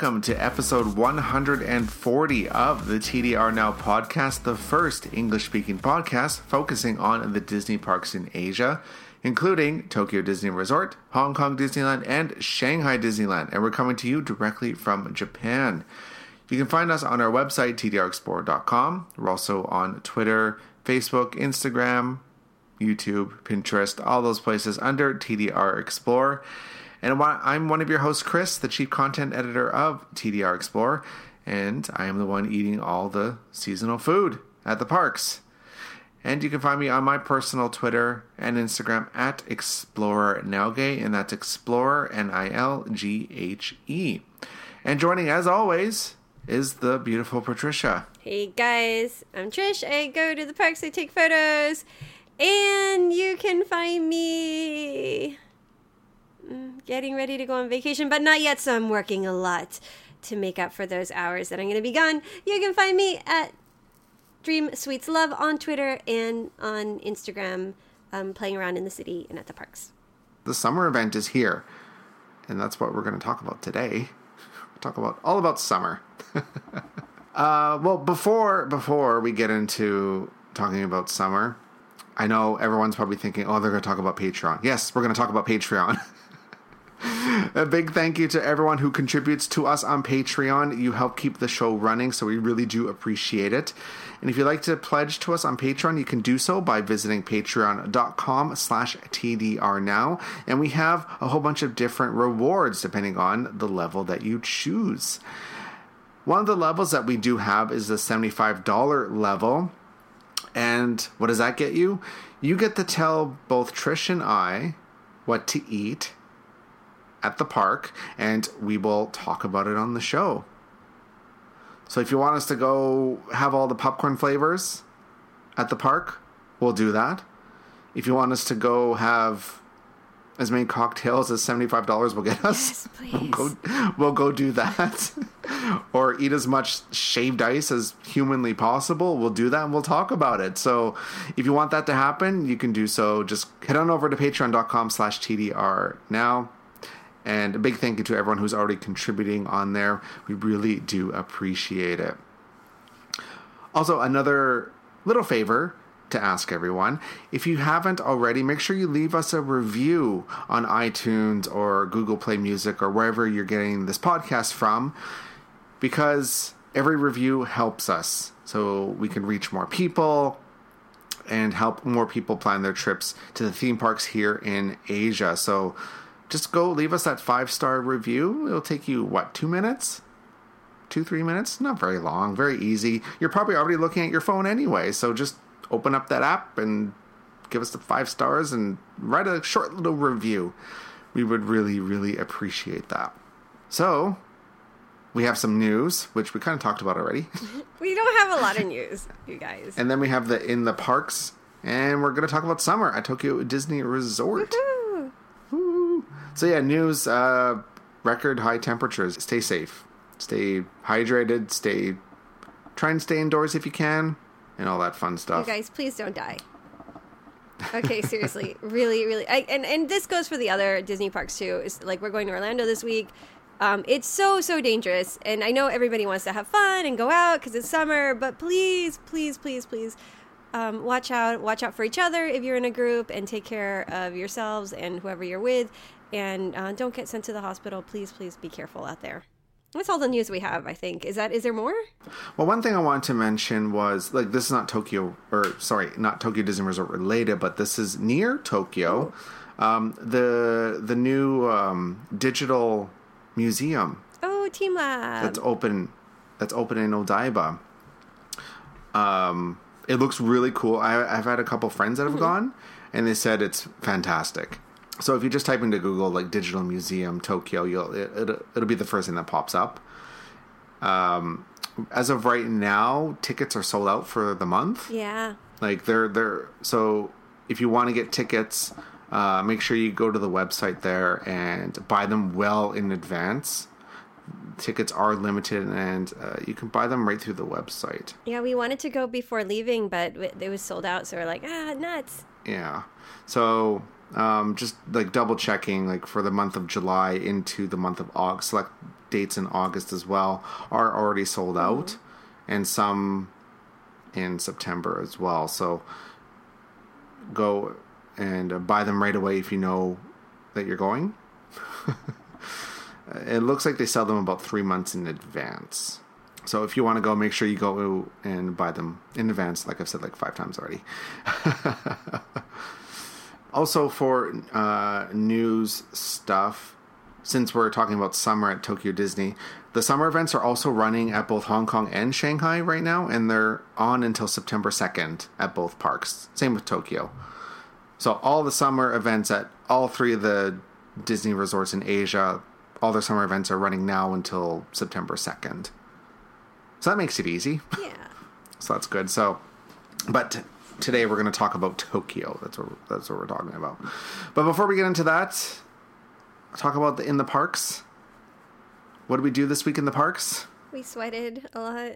Welcome to episode 140 of the TDR Now podcast, the first English speaking podcast focusing on the Disney parks in Asia, including Tokyo Disney Resort, Hong Kong Disneyland, and Shanghai Disneyland. And we're coming to you directly from Japan. You can find us on our website, tdrexplorer.com. We're also on Twitter, Facebook, Instagram, YouTube, Pinterest, all those places under TDR Explorer. And I'm one of your hosts, Chris, the chief content editor of TDR Explorer, and I am the one eating all the seasonal food at the parks. And you can find me on my personal Twitter and Instagram at Explorer Nilghe, and that's Explorer N I L G H E. And joining, as always, is the beautiful Patricia. Hey guys, I'm Trish. I go to the parks, I take photos, and you can find me getting ready to go on vacation, but not yet, so I'm working a lot to make up for those hours that I'm going to be gone. You can find me at Dream Sweets Love on Twitter and on Instagram, um, playing around in the city and at the parks. The summer event is here, and that's what we're going to talk about today. We'll talk about all about summer. uh, well, before before we get into talking about summer, I know everyone's probably thinking, "Oh, they're going to talk about Patreon." Yes, we're going to talk about Patreon. A big thank you to everyone who contributes to us on Patreon. You help keep the show running, so we really do appreciate it. And if you'd like to pledge to us on Patreon, you can do so by visiting patreon.com slash TDR now. And we have a whole bunch of different rewards depending on the level that you choose. One of the levels that we do have is the $75 level. And what does that get you? You get to tell both Trish and I what to eat at the park, and we will talk about it on the show. So if you want us to go have all the popcorn flavors at the park, we'll do that. If you want us to go have as many cocktails as seventy-five dollars will get us, yes, we'll, go, we'll go do that. or eat as much shaved ice as humanly possible. We'll do that and we'll talk about it. So if you want that to happen, you can do so. Just head on over to patreon.com slash TDR now and a big thank you to everyone who's already contributing on there. We really do appreciate it. Also, another little favor to ask everyone if you haven't already, make sure you leave us a review on iTunes or Google Play Music or wherever you're getting this podcast from because every review helps us so we can reach more people and help more people plan their trips to the theme parks here in Asia. So, just go leave us that five star review. It'll take you, what, two minutes? Two, three minutes? Not very long, very easy. You're probably already looking at your phone anyway, so just open up that app and give us the five stars and write a short little review. We would really, really appreciate that. So, we have some news, which we kind of talked about already. we don't have a lot of news, you guys. And then we have the in the parks, and we're going to talk about summer at Tokyo Disney Resort. Woo-hoo! So yeah, news. Uh, record high temperatures. Stay safe. Stay hydrated. Stay. Try and stay indoors if you can, and all that fun stuff. You guys, please don't die. Okay, seriously, really, really, I, and and this goes for the other Disney parks too. Is like we're going to Orlando this week. Um, it's so so dangerous, and I know everybody wants to have fun and go out because it's summer. But please, please, please, please, um, watch out watch out for each other if you're in a group and take care of yourselves and whoever you're with and uh, don't get sent to the hospital. Please, please be careful out there. That's all the news we have, I think. Is that is there more? Well, one thing I wanted to mention was like this is not Tokyo or sorry, not Tokyo Disney Resort related, but this is near Tokyo. Um, the the new um, digital museum. Oh, Team Lab. That's open. That's open in Odaiba. Um, it looks really cool. I, have had a couple friends that have mm-hmm. gone, and they said it's fantastic. So if you just type into Google like Digital Museum Tokyo, you'll it, it will be the first thing that pops up. Um, as of right now, tickets are sold out for the month. Yeah. Like they're they're so if you want to get tickets, uh, make sure you go to the website there and buy them well in advance. Tickets are limited, and uh, you can buy them right through the website. Yeah, we wanted to go before leaving, but it was sold out, so we're like, ah, nuts. Yeah. So um, just like double checking like for the month of July into the month of August, select dates in August as well are already sold out, and some in September as well. So go and buy them right away if you know that you're going. it looks like they sell them about three months in advance. So if you want to go, make sure you go and buy them in advance, like I've said like five times already. also, for uh, news stuff, since we're talking about summer at Tokyo Disney, the summer events are also running at both Hong Kong and Shanghai right now, and they're on until September 2nd at both parks. Same with Tokyo. So, all the summer events at all three of the Disney resorts in Asia, all their summer events are running now until September 2nd. So, that makes it easy. Yeah. So, that's good. So, but today we're going to talk about Tokyo. That's what, that's what we're talking about. But before we get into that, talk about the in the parks. What did we do this week in the parks? We sweated a lot.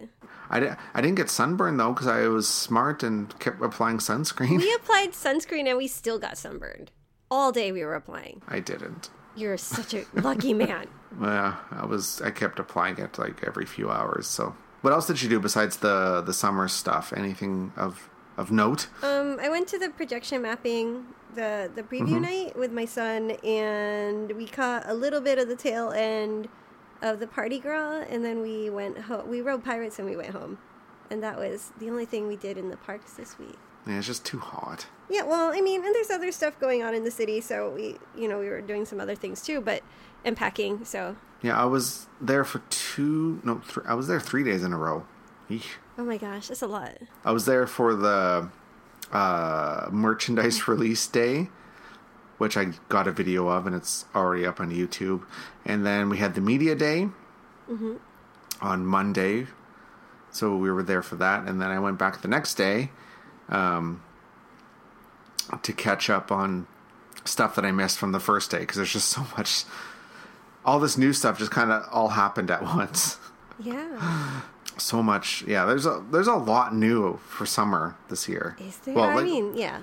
I, di- I didn't get sunburned though because I was smart and kept applying sunscreen. We applied sunscreen and we still got sunburned. All day we were applying. I didn't. You're such a lucky man. Yeah, I was. I kept applying it like every few hours. So, what else did you do besides the the summer stuff? Anything of of note? Um, I went to the projection mapping the the preview night with my son, and we caught a little bit of the tail end of the party girl, and then we went home. We rode pirates and we went home, and that was the only thing we did in the parks this week. Yeah, it's just too hot. Yeah, well, I mean, and there's other stuff going on in the city, so we, you know, we were doing some other things too, but and packing. So, Yeah, I was there for two. No, three, I was there three days in a row. Eesh. Oh my gosh, that's a lot. I was there for the uh, merchandise release day, which I got a video of, and it's already up on YouTube. And then we had the media day on Monday, so we were there for that. And then I went back the next day um, to catch up on stuff that I missed from the first day because there's just so much. All this new stuff just kind of all happened at once Yeah, so much yeah there's a there's a lot new for summer this year is there? well I like, mean, yeah,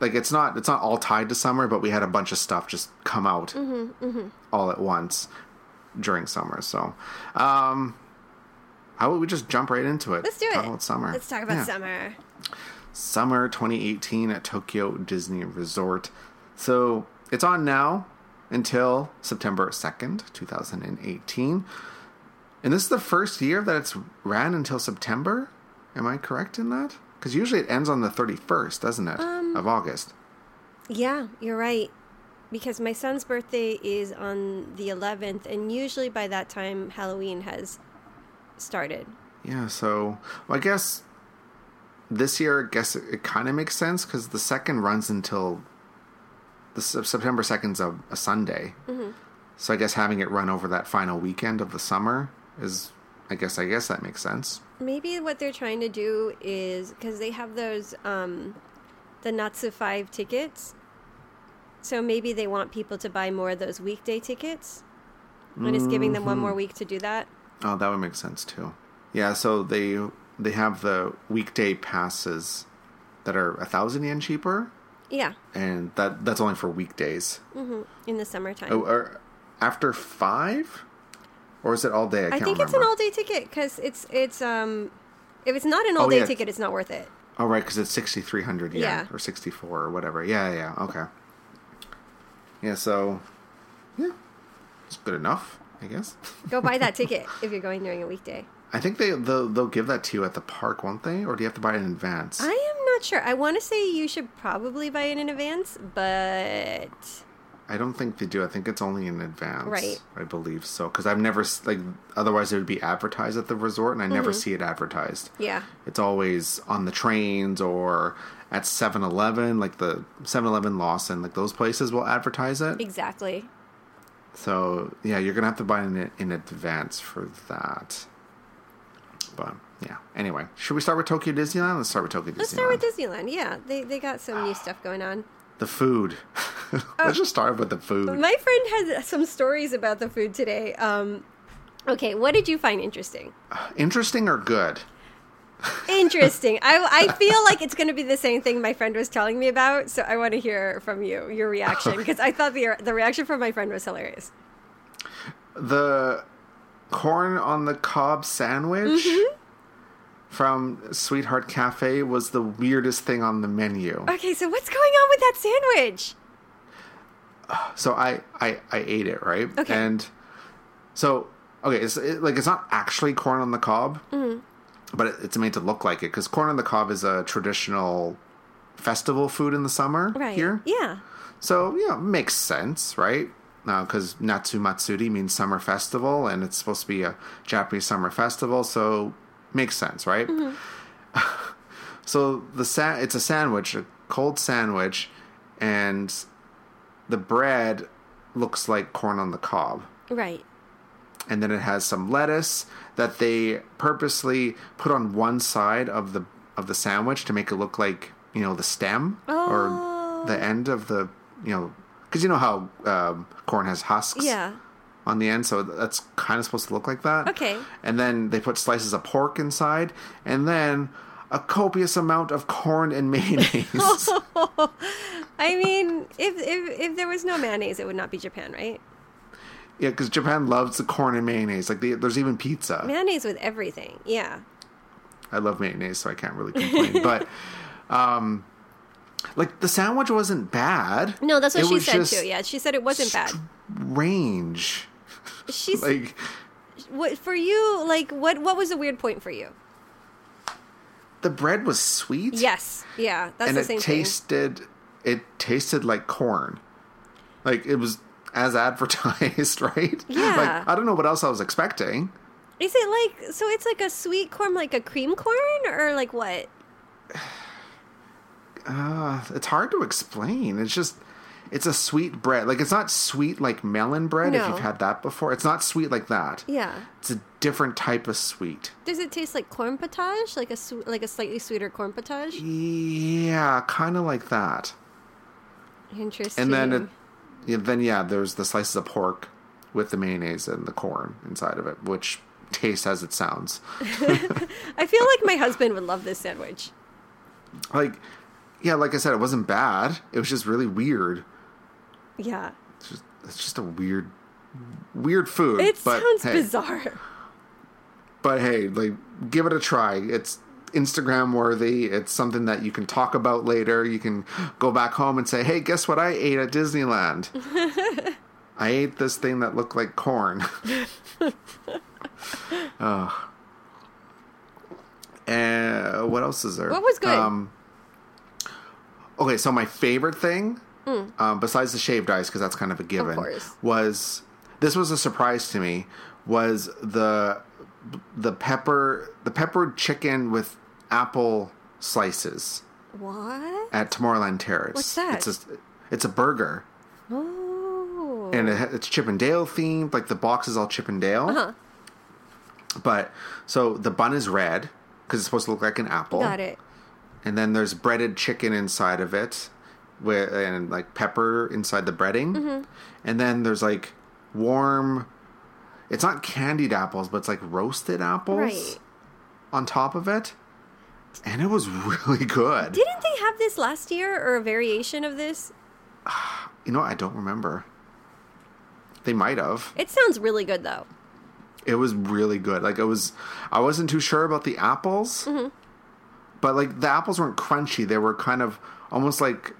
like it's not it's not all tied to summer but we had a bunch of stuff just come out Mm-hmm, all at once during summer so um how would we just jump right into it let's do talk it. about summer Let's talk about Yeah. summer. summer 2018 at Tokyo Disney Resort. So it's on now until September 2nd, 2018. And this is the first year that it's ran until September. Am I correct in that? Because usually it ends on the 31st, doesn't it? Um, of August. Yeah, you're right. Because my son's birthday is on the 11th, and usually by that time, Halloween has started. Yeah, so well, I guess this year, I guess it, it kind of makes sense because the second runs until the Sep- September 2nd's a, a Sunday. So I guess having it run over that final weekend of the summer is, I guess, I guess that makes sense. Maybe what they're trying to do is because they have those, um, the Natsu 5 tickets. So maybe they want people to buy more of those weekday tickets. And it's giving them one more week to do that. Oh, that would make sense too. Yeah, so they they have the weekday passes that are a thousand yen cheaper, Yeah, and that that's only for weekdays. in the summertime. Oh, or after five, or is it all day? I, I think remember. it's an all day ticket because it's, it's, um, if it's not an all day yeah. ticket, it's not worth it. Oh, right, because it's 6,300 yen Yeah. or 64 or whatever. Yeah, yeah, okay. Yeah, so, yeah, it's good enough, I guess. Go buy that ticket if you're going during a weekday. I think they they'll, they'll give that to you at the park, won't they? Or do you have to buy it in advance? I am not sure. I want to say you should probably buy it in advance, but I don't think they do. I think it's only in advance. Right. I believe so because I've never like otherwise it would be advertised at the resort, and I never Mm-hmm. see it advertised. yeah. It's always on the trains or at 7-Eleven, like the 7-Eleven Lawson, like those places will advertise it. Exactly. So yeah, you're gonna have to buy it in advance for that. But yeah. Anyway, should we start with Tokyo Disneyland? Let's start with Tokyo Disneyland. Let's start with Disneyland. Yeah, they they got some new stuff going on. The food. Let's just start with the food. My friend had some stories about the food today. Um, okay, what did you find interesting? Interesting or good? Interesting. I, I feel like it's going to be the same thing my friend was telling me about, so I want to hear from you your reaction because I thought the the reaction from my friend was hilarious. the corn on the cob sandwich Mm-hmm. From Sweetheart Cafe was the weirdest thing on the menu. Okay, so what's going on with that sandwich? So I I, I ate it right, Okay. and so okay, it's it, like it's not actually corn on the cob, Mm-hmm. but it, it's made to look like it because corn on the cob is a traditional festival food in the summer Right. here. Yeah. So yeah, makes sense, right? Because Natsu Matsuri means summer festival, and it's supposed to be a Japanese summer festival, so makes sense, right? so the sa- it's a sandwich, a cold sandwich, and the bread looks like corn on the cob, Right. and then it has some lettuce that they purposely put on one side of the of the sandwich to make it look like you know the stem Oh. or the end of the you know because you know how um, corn has husks Yeah. On the end, so that's kind of supposed to look like that. Okay. And then they put slices of pork inside, and then a copious amount of corn and mayonnaise. I mean, if, if if there was no mayonnaise, it would not be Japan, right? yeah, because Japan loves the corn and mayonnaise. Like, they, there's even pizza. Mayonnaise with everything. Yeah. I love mayonnaise, so I can't really complain. but, um, like the sandwich wasn't bad. No, that's what It she said too. Yeah, she said it wasn't bad. Range, She's like what for you? Like, what what was a weird point for you? the bread was sweet. Yes. Yeah, that's and the it same tasted it tasted like corn like it was as advertised right Yeah. like i don't know what else i was expecting thing. Is it like so? It's like a sweet corn, like a cream corn, or like what? uh, it's hard to explain it's just it's a sweet bread. Like it's not sweet like melon bread if you've had that before. It's not sweet like that. Yeah. it's a different type of sweet. Does it taste like corn potage, like a swe- like a slightly sweeter corn potage? yeah kind of like that. Interesting. and then it yeah, then yeah there's the slices of pork with the mayonnaise and the corn inside of it which tastes as it sounds. I feel like my husband would love this sandwich. like yeah like i said it wasn't bad. It was just really weird Yeah. it's just, it's just a weird weird food It sounds hey, bizarre. but hey like give it a try it's instagram worthy it's something that you can talk about later you can go back home and say hey guess what i ate at disneyland i ate this thing that looked like corn oh. and what else is there What was good? um, okay so my favorite thing um, besides the shaved ice because that's kind of a given course. was this was a surprise to me was the the pepper the peppered chicken with apple slices What? at Tomorrowland Terrace. What's that? It's a it's a burger Oh. and it, it's Chip and Dale themed. Like the box is all Chip and Dale. Uh-huh. But so the bun is red because it's supposed to look like an apple. Got it. And then there's breaded chicken inside of it, with and like pepper inside the breading. Mm-hmm. And then there's like warm. It's not candied apples, but it's like roasted apples Right. on top of it, and it was really good. Didn't they have this last year or a variation of this? you know, I don't remember. They might have. It sounds really good though. It was really good. Like it was, I wasn't too sure about the apples, Mm-hmm. but like the apples weren't crunchy. They were kind of almost like,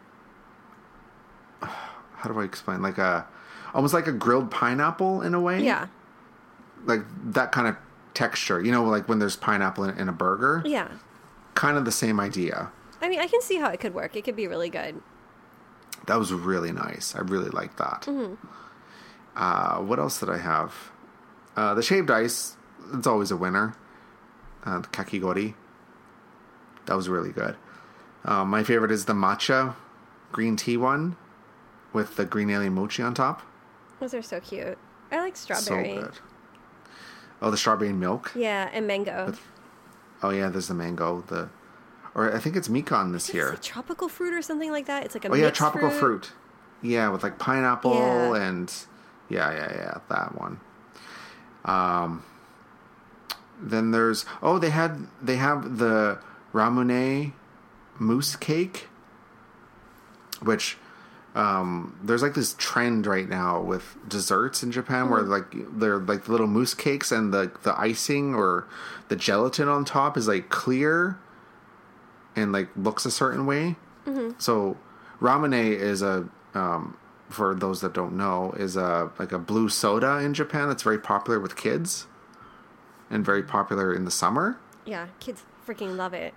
how do I explain? Like a, almost like a grilled pineapple in a way. Yeah. Like that kind of texture. You know, like when there's pineapple in, in a burger. Yeah. Kind of the same idea. I mean, I can see how it could work. It could be really good. That was really nice. I really liked that. Mm-hmm. Uh, what else did I have? Uh, the shaved ice. It's always a winner. Uh, the kakigori. That was really good. Uh, my favorite is the matcha green tea one with the green alien mochi on top. Those are so cute. I like strawberry. So good. Oh, the strawberry and milk. Yeah, and mango. Oh yeah, there's the mango. The or I think it's Mikan this year. like tropical fruit or something like that. It's like a Oh yeah, tropical fruit. Yeah, with like pineapple Yeah. and yeah, yeah, yeah, that one. Um then there's oh they had they have the ramune mousse cake which um, there's like this trend right now with desserts in Japan where like they're like the little mousse cakes and the the icing or the gelatin on top is like clear and like looks a certain way. So ramune is a um, for those that don't know is a like a blue soda in Japan that's very popular with kids and very popular in the summer. Yeah, kids freaking love it.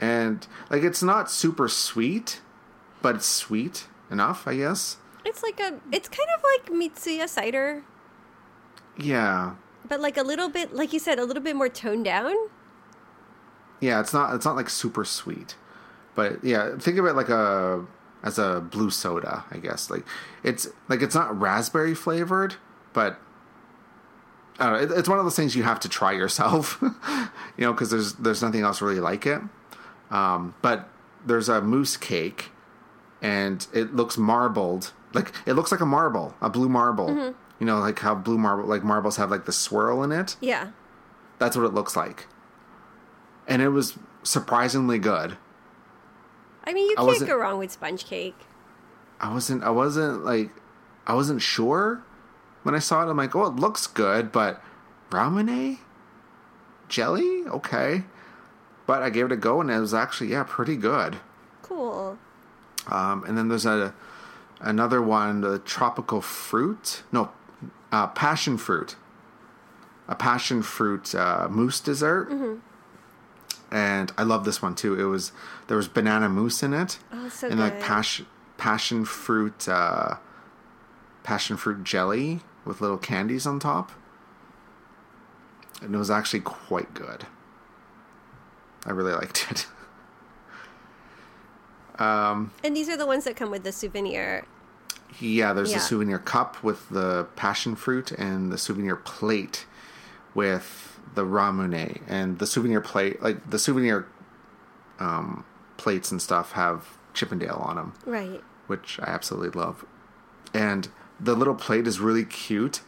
And like it's not super sweet, but it's sweet enough, I guess. It's like a, it's kind of like Mitsuya cider, Yeah. but like a little bit, like you said, a little bit more toned down. Yeah, it's not it's not like super sweet. But yeah, think of it like a as a blue soda, I guess. Like it's like it's not raspberry flavored, but I don't know, it, it's one of those things you have to try yourself, you know, because there's there's nothing else really like it. Um, but there's a mousse cake, and it looks marbled, like it looks like a marble, a blue marble. Mm-hmm. You know, like how blue marble, like marbles have like the swirl in it. Yeah. That's what it looks like. And it was surprisingly good. I mean, you I can't go wrong with sponge cake. I wasn't I wasn't like I wasn't sure when I saw it. I'm like, oh, it looks good, but ramune jelly, okay. But I gave it a go, and it was actually yeah, pretty good. Cool. Um, and then there's a another one, the tropical fruit, no, uh, passion fruit, a passion fruit uh, mousse dessert. And I love this one too. It was there was banana mousse in it, Oh, so and like passion passion fruit uh, passion fruit jelly with little candies on top, and it was actually quite good. I really liked it. And these are the ones that come with the souvenir. Yeah, there's Yeah. a souvenir cup with the passion fruit and the souvenir plate with the ramune and the souvenir plate like the souvenir um, plates and stuff have Chip and Dale on them, Right. which I absolutely love. And the little plate is really cute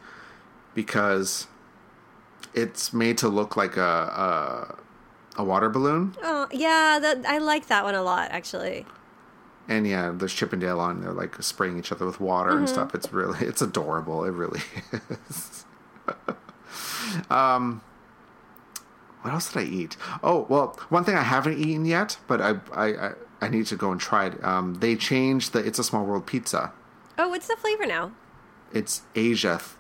because it's made to look like a a, a water balloon. Oh, yeah, that, I like that one a lot, actually. And yeah, there's Chip and Dale on. They're like spraying each other with water and stuff. It's really, it's adorable. It really is. um, what else did I eat? Oh, well, one thing I haven't eaten yet, but I, I, I, I need to go and try it. Um, they changed the It's a Small World pizza. Oh, what's the flavor now? It's Asia th-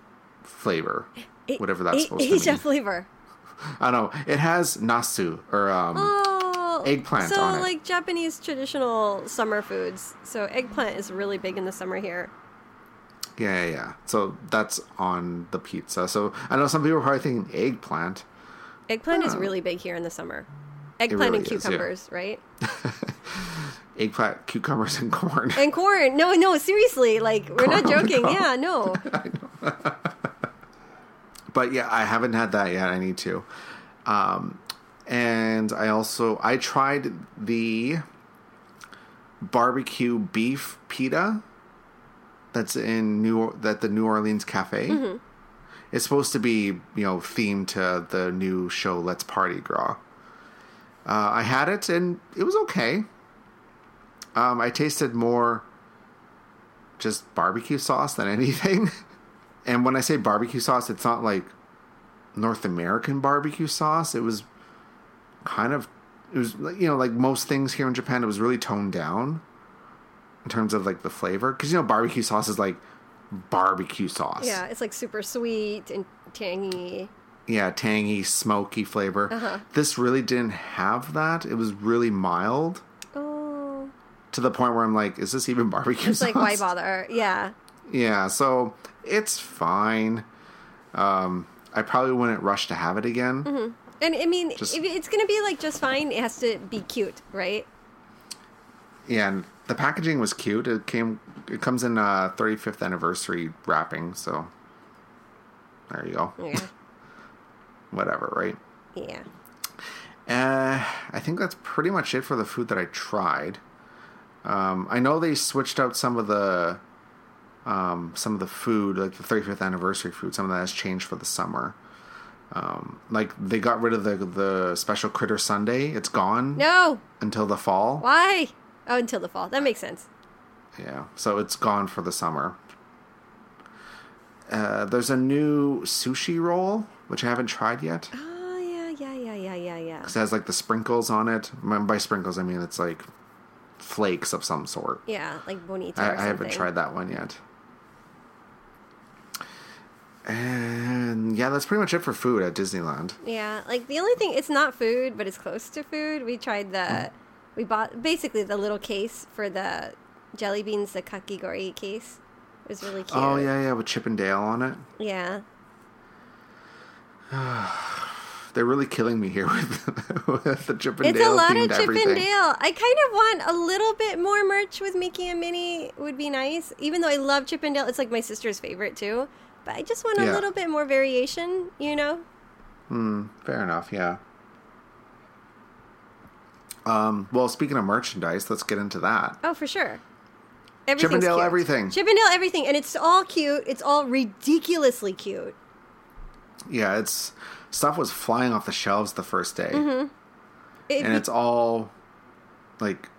flavor, A- whatever that's A- supposed Asia to mean. flavor. I don't know. It has nasu or um, Oh, eggplant so on it. like Japanese traditional summer foods. So eggplant is really big in the summer here. Yeah, yeah, yeah. So that's on the pizza. So I know some people are probably thinking eggplant. Eggplant is really big here in the summer. Eggplant really and is, yeah. cucumbers, right? Eggplant, cucumbers, and corn. And corn. No, no, seriously. Like we're not Corn the joking. Yeah, no. but yeah, I haven't had that yet. I need to. Um, and I also I tried the barbecue beef pita that's in New that the New Orleans Cafe. It's supposed to be you know themed to the new show Let's Party Gras. Uh, I had it and it was okay. Um, I tasted more just barbecue sauce than anything. and when I say barbecue sauce, it's not like North American barbecue sauce. It was kind of it was you know like most things here in Japan. It was really toned down in terms of like the flavor because you know barbecue sauce is like barbecue sauce. Yeah, it's like super sweet and tangy. yeah, tangy, smoky flavor. Uh-huh. This really didn't have that. It was really mild Oh, to the point where I'm like, is this even barbecue it's sauce? like why bother? Yeah. Yeah, so it's fine. Um, I probably wouldn't rush to have it again. And I mean, Just- if it's gonna be like just fine, it has to be cute, right? Yeah, and the packaging was cute. It came, it comes in uh 35th anniversary wrapping. So there you go. Yeah. Whatever, right? Yeah. Uh, I think that's pretty much it for the food that I tried. Um, I know they switched out some of the um, some of the food, like the 35th anniversary food. Some of that has changed for the summer. Um, like they got rid of the the special critter sundae. It's gone No. until the fall. Why? Oh, until the fall. That makes sense. Yeah, so it's gone for the summer. Uh, there's a new sushi roll, which I haven't tried yet. Oh yeah, yeah, yeah, yeah, yeah, yeah. It has like the sprinkles on it. By sprinkles, I mean it's like flakes of some sort. Yeah, like bonito. I, I haven't tried that one yet. And yeah, that's pretty much it for food at Disneyland. Yeah, like the only thing it's not food, but it's close to food. We tried the mm. we bought basically the little case for the jelly beans, the kakigori case. It was really oh, cute. Oh yeah, yeah, with Chip and Dale on it. Yeah. They're really killing me here with, with the Chip and It's Dale a lot of Chip everything. and Dale. I kind of want a little bit more merch with Mickey and Minnie would be nice. Even though I love Chip and Dale, it's like my sister's favorite too. I just want a Yeah. little bit more variation, you know? Hmm, fair enough, yeah. Um, well, speaking of merchandise, let's get into that. Oh, for sure. Chip and Dale cute. everything. Chip and Dale everything, and it's all cute. It's all ridiculously cute. Yeah, it's stuff was flying off the shelves the first day, Mm-hmm. It- and it's all like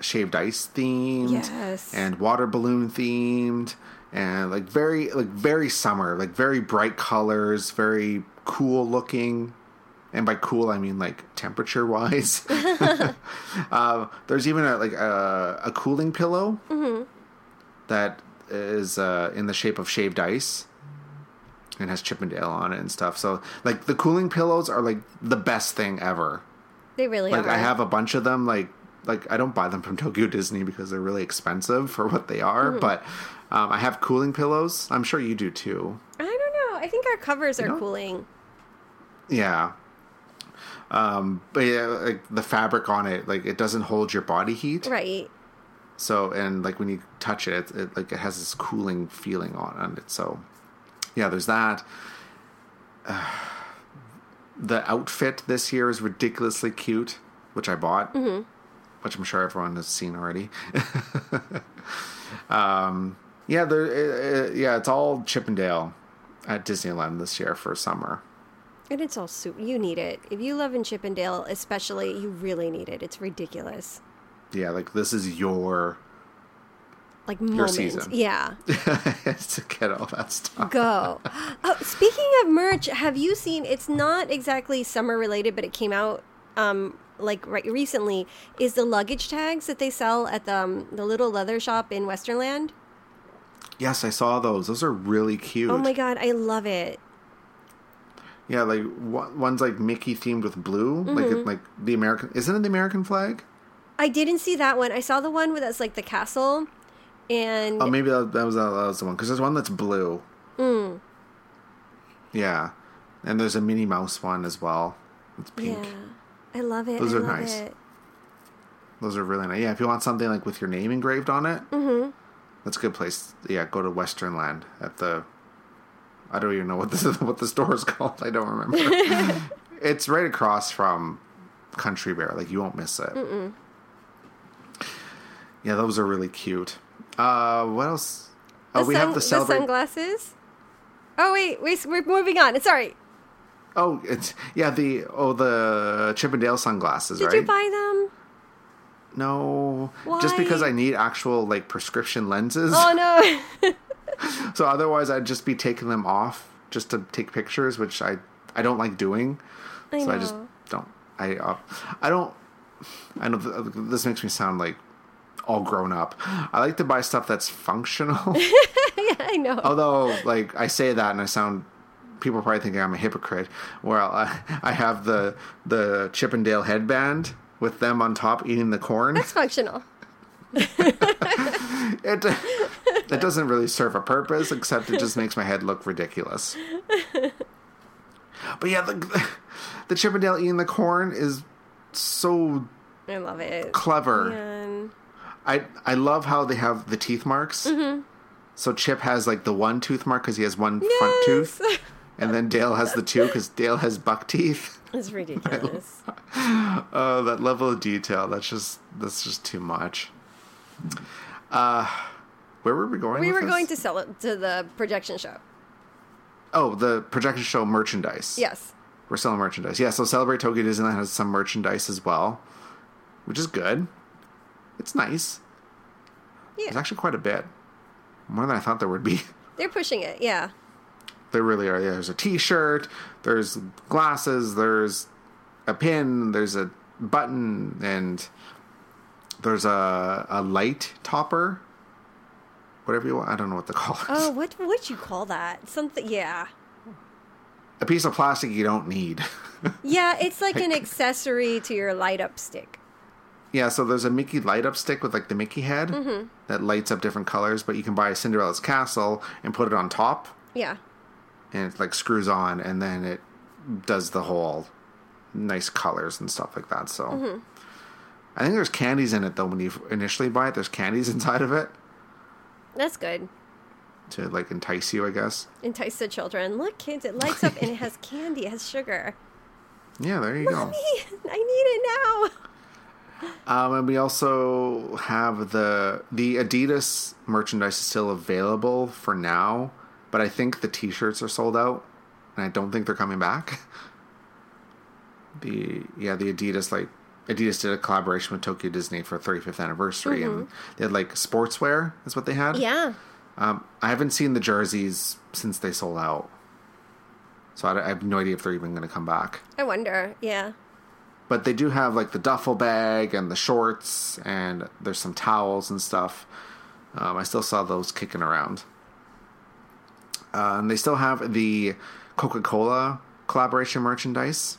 shaved ice themed, Yes. and water balloon themed, and like very like very summer, like very bright colors, very cool looking. And by cool, I mean like temperature wise. uh, there's even a, like a, a cooling pillow that is uh, in the shape of shaved ice and has Chip and Dale on it and stuff. So like the cooling pillows are like the best thing ever. they really Like are. I have a bunch of them. Like like I don't buy them from Tokyo Disney because they're really expensive for what they are. Mm-hmm. But um, I have cooling pillows. I'm sure you do too. I don't know. I think our covers are know? cooling. Yeah. Um, but yeah, like the fabric on it, like it doesn't hold your body heat. Right. So and like when you touch it, it, it like it has this cooling feeling on, on it. So yeah, there's that. Uh, the outfit this year is ridiculously cute, which I bought, Mm-hmm. which I'm sure everyone has seen already. um, yeah, there. Uh, uh, yeah, it's all Chip and Dale at Disneyland this year for summer. And it's all soup. You need it. If you love in Chip and Dale, especially, you really need it. It's ridiculous. Yeah, like this is your Like your moments. season. Yeah. to get all that stuff. Go. oh, speaking of merch, have you seen? It's not exactly summer related, but it came out um like right recently. Is the luggage tags that they sell at the um, the little leather shop in Westernland? Yes, I saw those. Those are really cute. Oh my god, I love it. Yeah, like one's like Mickey themed with blue, like Mm-hmm. it, like the American. Isn't it the American flag? I didn't see that one. I saw the one with that's like the castle, and Oh, maybe that, that was that was the one because there's one that's blue. Mm. Yeah, and there's a Minnie Mouse one as well. It's pink. yeah, I love it. Those I are love nice. It. Those are really nice. Yeah, if you want something like with your name engraved on it, mm-hmm. That's a good place. Yeah, go to Western Land at the. I don't even know what this what the store is called. I don't remember. it's right across from Country Bear. Like you won't miss it. Yeah, those are really cute. Uh, what else? Oh, The we have the celebrate. sunglasses. Oh wait, wait, we're moving on. Sorry. oh, it's yeah the oh the Chip and Dale sunglasses, right? Did right? you buy them? No, just because I need actual like prescription lenses. Oh no. So otherwise, I'd just be taking them off just to take pictures, which I I don't like doing. I so know. I just don't. I uh, I don't. I know th- this makes me sound like all grown up. I like to buy stuff that's functional. yeah, I know. Although, like I say that, and I sound people probably thinking I'm a hypocrite. Well, I, I have the the Chip and Dale headband with them on top eating the corn. That's functional. it it doesn't really serve a purpose except it just makes my head look ridiculous. But yeah, the the Chip and Dale eating the corn is so I love it. clever. Man. I I love how they have the teeth marks. Mm-hmm. So Chip has like the one tooth mark because he has one front tooth, and then Dale has the two because Dale has buck teeth. It's ridiculous. Oh, that level of detail. That's just that's just too much. Uh, where were we going? we were this? going to sell it to the projection show. Oh, the projection show merchandise. Yes. We're selling merchandise. Yeah, so Celebrate Tokyo Disneyland has some merchandise as well, which is good. It's nice. Yeah. There's actually quite a bit. More than I thought there would be. They're pushing it. Yeah. There really are. Yeah, there's a T-shirt. There's glasses. There's a pin. There's a button, and there's a a light topper. Whatever you want. I don't know what to call it. Oh, what would you call that? Something. Yeah. A piece of plastic you don't need. Yeah, it's like an accessory to your light up stick. yeah. So there's a Mickey light up stick with like the Mickey head Mm-hmm. that lights up different colors. But you can buy a Cinderella's castle and put it on top, Yeah. And it like screws on, and then it does the whole nice colors and stuff like that. So. Mm-hmm. I think there's candies in it though. When you initially buy it, there's candies inside of it That's good. to like entice you, I guess. Entice the children. Look, kids, it lights up and it has candy, it has sugar. Yeah, there you go. I need it now. Um, and we also have the the Adidas merchandise is still available for now, but I think the T-shirts are sold out, and I don't think they're coming back. The yeah, the Adidas like Adidas did a collaboration with Tokyo Disney for 35th anniversary, and they had like sportswear is what they had. Yeah. Um, I haven't seen the jerseys since they sold out, so I, I have no idea if they're even going to come back. I wonder. Yeah. But they do have like the duffel bag and the shorts, and there's some towels and stuff. Um, I still saw those kicking around. Uh, and they still have the Coca Cola collaboration merchandise,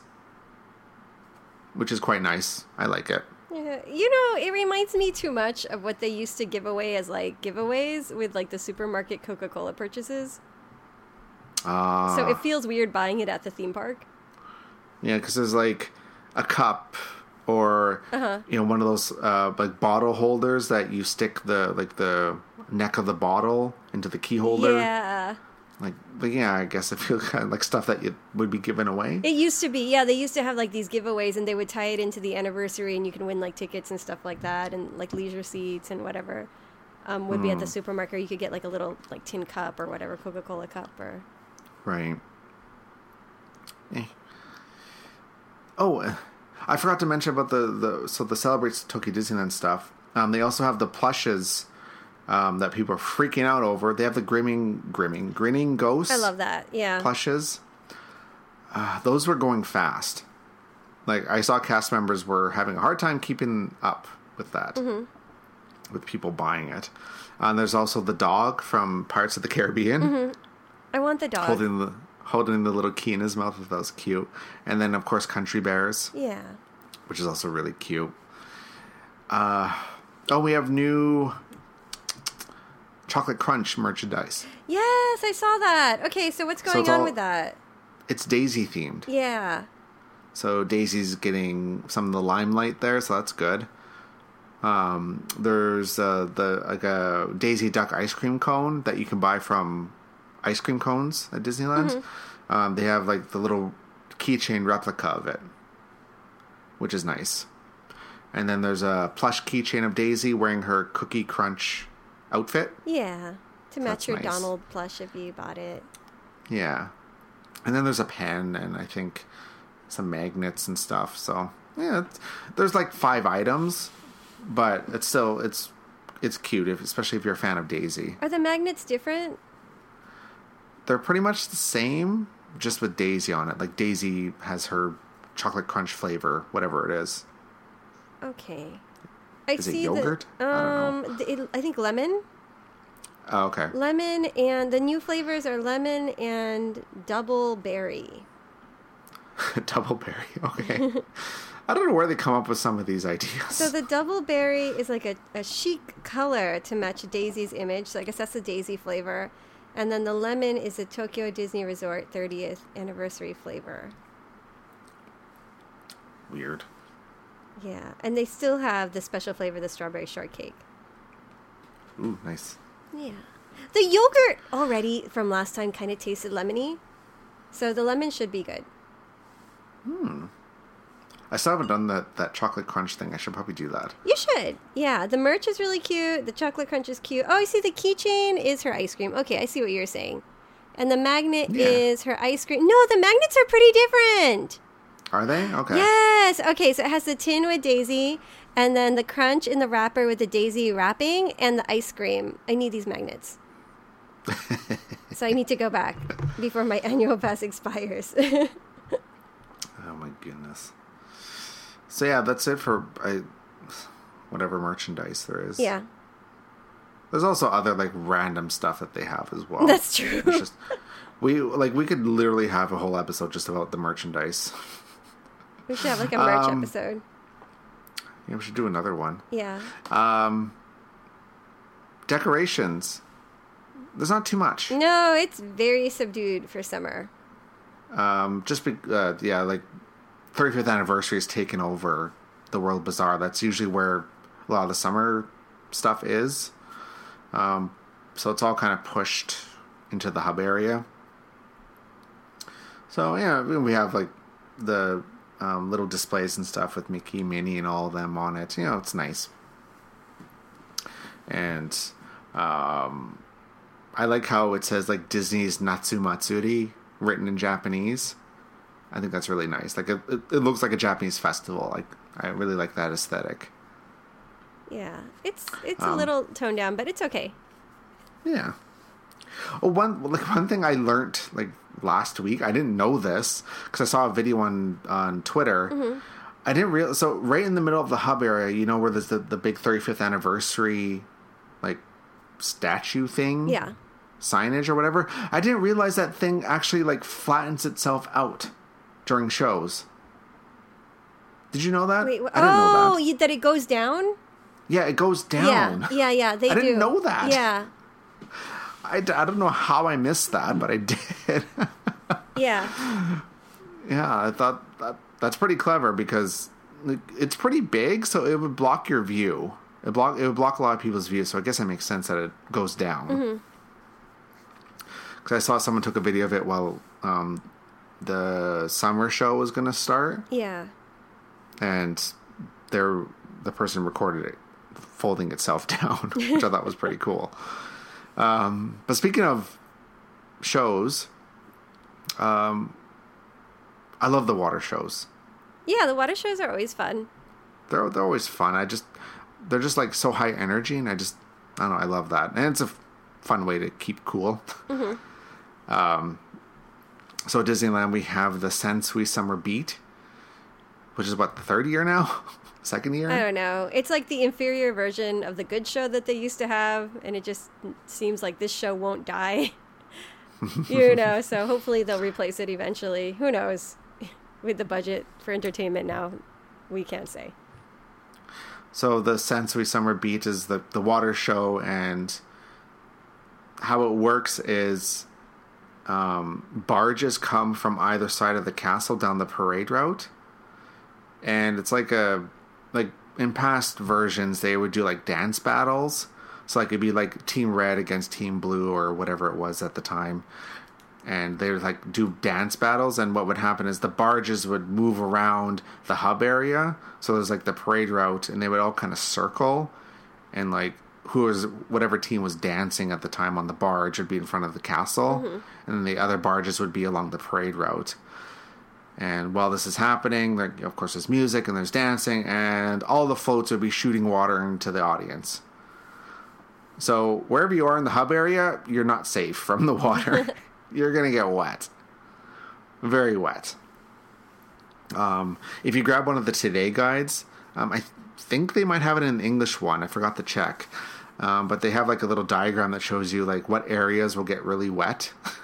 which is quite nice. I like it. Yeah, you know, it reminds me too much of what they used to give away as like giveaways with like the supermarket Coca Cola purchases. Uh, So it feels weird buying it at the theme park. Yeah, because there's like a cup or Uh-huh. you know one of those uh, like bottle holders that you stick the like the neck of the bottle into the key holder. Yeah. Like, but yeah, I guess it feels kind of like stuff that you would be given away. It used to be, yeah, they used to have like these giveaways and they would tie it into the anniversary and you can win like tickets and stuff like that and like leisure seats and whatever. Um, would be at the supermarket. You could get like a little like tin cup or whatever, Coca Cola cup or. Right. Eh. Oh, uh, I forgot to mention about the the so the celebrates Tokyo Disneyland stuff. Um, they also have the plushes um, that people are freaking out over. They have the grimming, grimming, grinning ghosts. I love that. Yeah. plushes. Uh, those were going fast. Like I saw cast members were having a hard time keeping up with that, with people buying it. Uh, and there's also the dog from Pirates of the Caribbean I want the dog. holding the holding the little key in his mouth. That was cute. And then of course Country Bears, Yeah. which is also really cute. Uh, oh, we have new chocolate crunch merchandise. Yes, I saw that. Okay, so what's going it's on all- with that? It's Daisy themed. Yeah. So Daisy's getting some of the limelight there, so that's good. Um, there's uh, the like a Daisy Duck ice cream cone that you can buy from ice cream cones at Disneyland. Um, they have like the little keychain replica of it, which is nice. And then there's a plush keychain of Daisy wearing her Cookie Crunch outfit. Yeah. To match your nice. Donald plush if you bought it. Yeah. And then there's a pen and I think some magnets and stuff. So, yeah, it's, there's like five items, but it's still it's it's cute, if, especially if you're a fan of Daisy. Are the magnets different? They're pretty much the same, just with Daisy on it. Like Daisy has her chocolate crunch flavor, whatever it is. Okay. I Is it see yogurt? The, I don't um, the, it, I think lemon, Oh, okay. lemon, and the new flavors are lemon and double berry. Double berry. Okay. I don't know where they come up with some of these ideas. So the double berry is like a, a chic color to match Daisy's image. So I guess that's the Daisy flavor. And then the lemon is a Tokyo Disney Resort 30th anniversary flavor. Weird. Yeah. And they still have the special flavor, the strawberry shortcake. Ooh, nice. Yeah. The yogurt already from last time kind of tasted lemony. So the lemon should be good. Hmm. I still haven't done that that chocolate crunch thing. I should probably do that. You should. Yeah, the merch is really cute. The chocolate crunch is cute. Oh, I see the keychain is her ice cream. Okay, I see what you're saying. And the magnet Yeah. is her ice cream. No, the magnets are pretty different. Are they? Okay. Yes. Okay, so it has the tin with Daisy And then the crunch in the wrapper with the daisy wrapping and the ice cream. I need these magnets. so I need to go back before my annual pass expires. oh my goodness. So yeah, that's it for I, whatever merchandise there is. yeah, There's also other like random stuff that they have as well. that's true. Just we like we could literally have a whole episode just about the merchandise. We should have like a merch Um, episode. Yeah, we should do another one. Yeah. Um, decorations. There's not too much. No, it's very subdued for summer. Um, just be, uh, yeah, like 35th anniversary is taken over the World Bazaar. That's usually where a lot of the summer stuff is. Um, so it's all kind of pushed into the hub area. So yeah, we have like the um, little displays and stuff with Mickey, Minnie, and all of them on it. You know, it's nice. And um, I like how it says like Disney's Natsu Matsuri written in Japanese. I think that's really nice. Like it, it, it looks like a Japanese festival. Like I really like that aesthetic. Yeah, it's it's a Um, little toned down, but it's okay. Yeah. Oh, one like one thing I learned like last week. I didn't know this because I saw a video on on Twitter. Mm-hmm. I didn't realize. So right in the middle of the hub area, you know where there's the the big 35th anniversary like statue thing. Yeah. signage or whatever. I didn't realize that thing actually like flattens itself out during shows. Did you know that? Wait. wh- I didn't oh, know that. Oh, you, that it goes down? Yeah, it goes down. Yeah. Yeah. Yeah. They I do. didn't know that. Yeah. I, I don't know how I missed that, but I did. Yeah. yeah, I thought that that's pretty clever because it's pretty big, so it would block your view. It block it would block a lot of people's view. So I guess it makes sense that it goes down. Mm-hmm. Because I saw someone took a video of it while um, the summer show was going to start. Yeah. and there the person recorded it folding itself down, which I thought was pretty cool. Um, but speaking of shows, um, I love the water shows. Yeah. The water shows are always fun. They're they're always fun. I just they're just like so high energy, and I just I don't know. I love that, and it's a fun way to keep cool. um, so at Disneyland, we have the Sensui Summer Beat, which is what the third year now, second year. I don't know. It's like the inferior version of the good show that they used to have, and it just seems like this show won't die. you know, so hopefully they'll replace it eventually. Who knows? With the budget for entertainment now, we can't say. So the Sensui Summer Beat is the the water show, and how it works is um, barges come from either side of the castle down the parade route, and it's like a like in past versions they would do like dance battles. So like it'd be like Team Red against Team Blue or whatever it was at the time, and they would like do dance battles. And what would happen is the barges would move around the hub area. So there's like the parade route, and they would all kind of circle, and like who was whatever team was dancing at the time on the barge would be in front of the castle, mm-hmm. and then the other barges would be along the parade route. And while this is happening, like of course there's music and there's dancing, and all the floats would be shooting water into the audience. So wherever you are in the hub area, you're not safe from the water. you're gonna get wet, very wet. Um, if you grab one of the today guides, um, I think they might have it in an English one. I forgot to check, um, but they have like a little diagram that shows you like what areas will get really wet,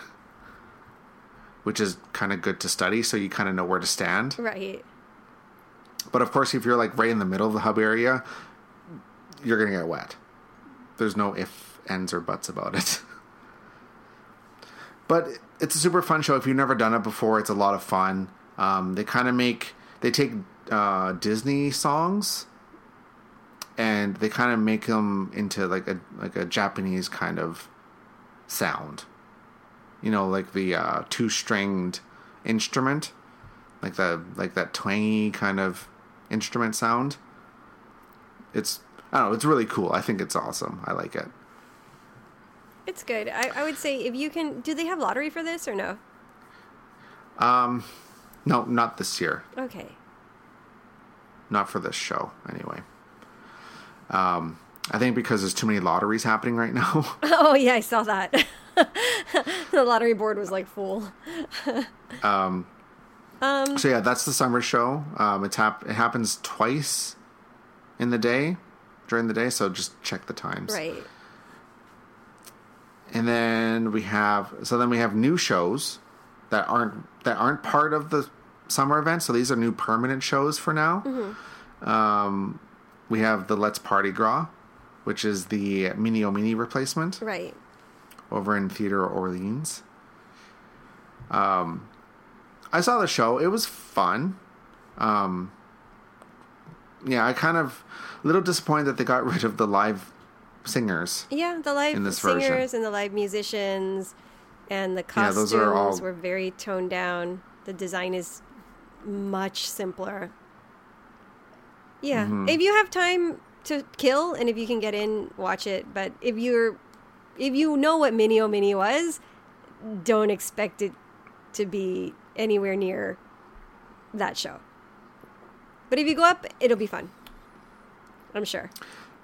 which is kind of good to study, so you kind of know where to stand. Right. But of course, if you're like right in the middle of the hub area, you're gonna get wet. There's no if, ends, or buts about it. but it's a super fun show. If you've never done it before, it's a lot of fun. Um, they kind of make they take uh, Disney songs and they kind of make them into like a like a Japanese kind of sound. You know, like the uh, two stringed instrument, like the like that twangy kind of instrument sound. It's I don't know. It's really cool. I think it's awesome. I like it. It's good. I, I would say if you can, do they have lottery for this or no? Um no, not this year. Okay. Not for this show, anyway. Um, I think because there's too many lotteries happening right now. Oh yeah, I saw that. the lottery board was like full. so yeah, that's the summer show. Um, it's hap- it happens twice in the day during the day, so just check the times. Right. And then we have so then we have new shows that aren't that aren't part of the summer event. So these are new permanent shows for now. Um, we have the Let's Party Gras, which is the Mini O Mini replacement Right. Over in Theater Orleans. Um, I saw the show. It was fun. Um, yeah, I kind of a little disappointed that they got rid of the live singers. Yeah, the live singers version. and the live musicians and the Yeah, costumes those are all- were very toned down. The design is much simpler. Yeah, Mm-hmm. if you have time to kill and if you can get in, watch it. But if you're, if you know what Mini O Mini was, don't expect it to be anywhere near that show. But if you go up, it'll be fun. I'm sure.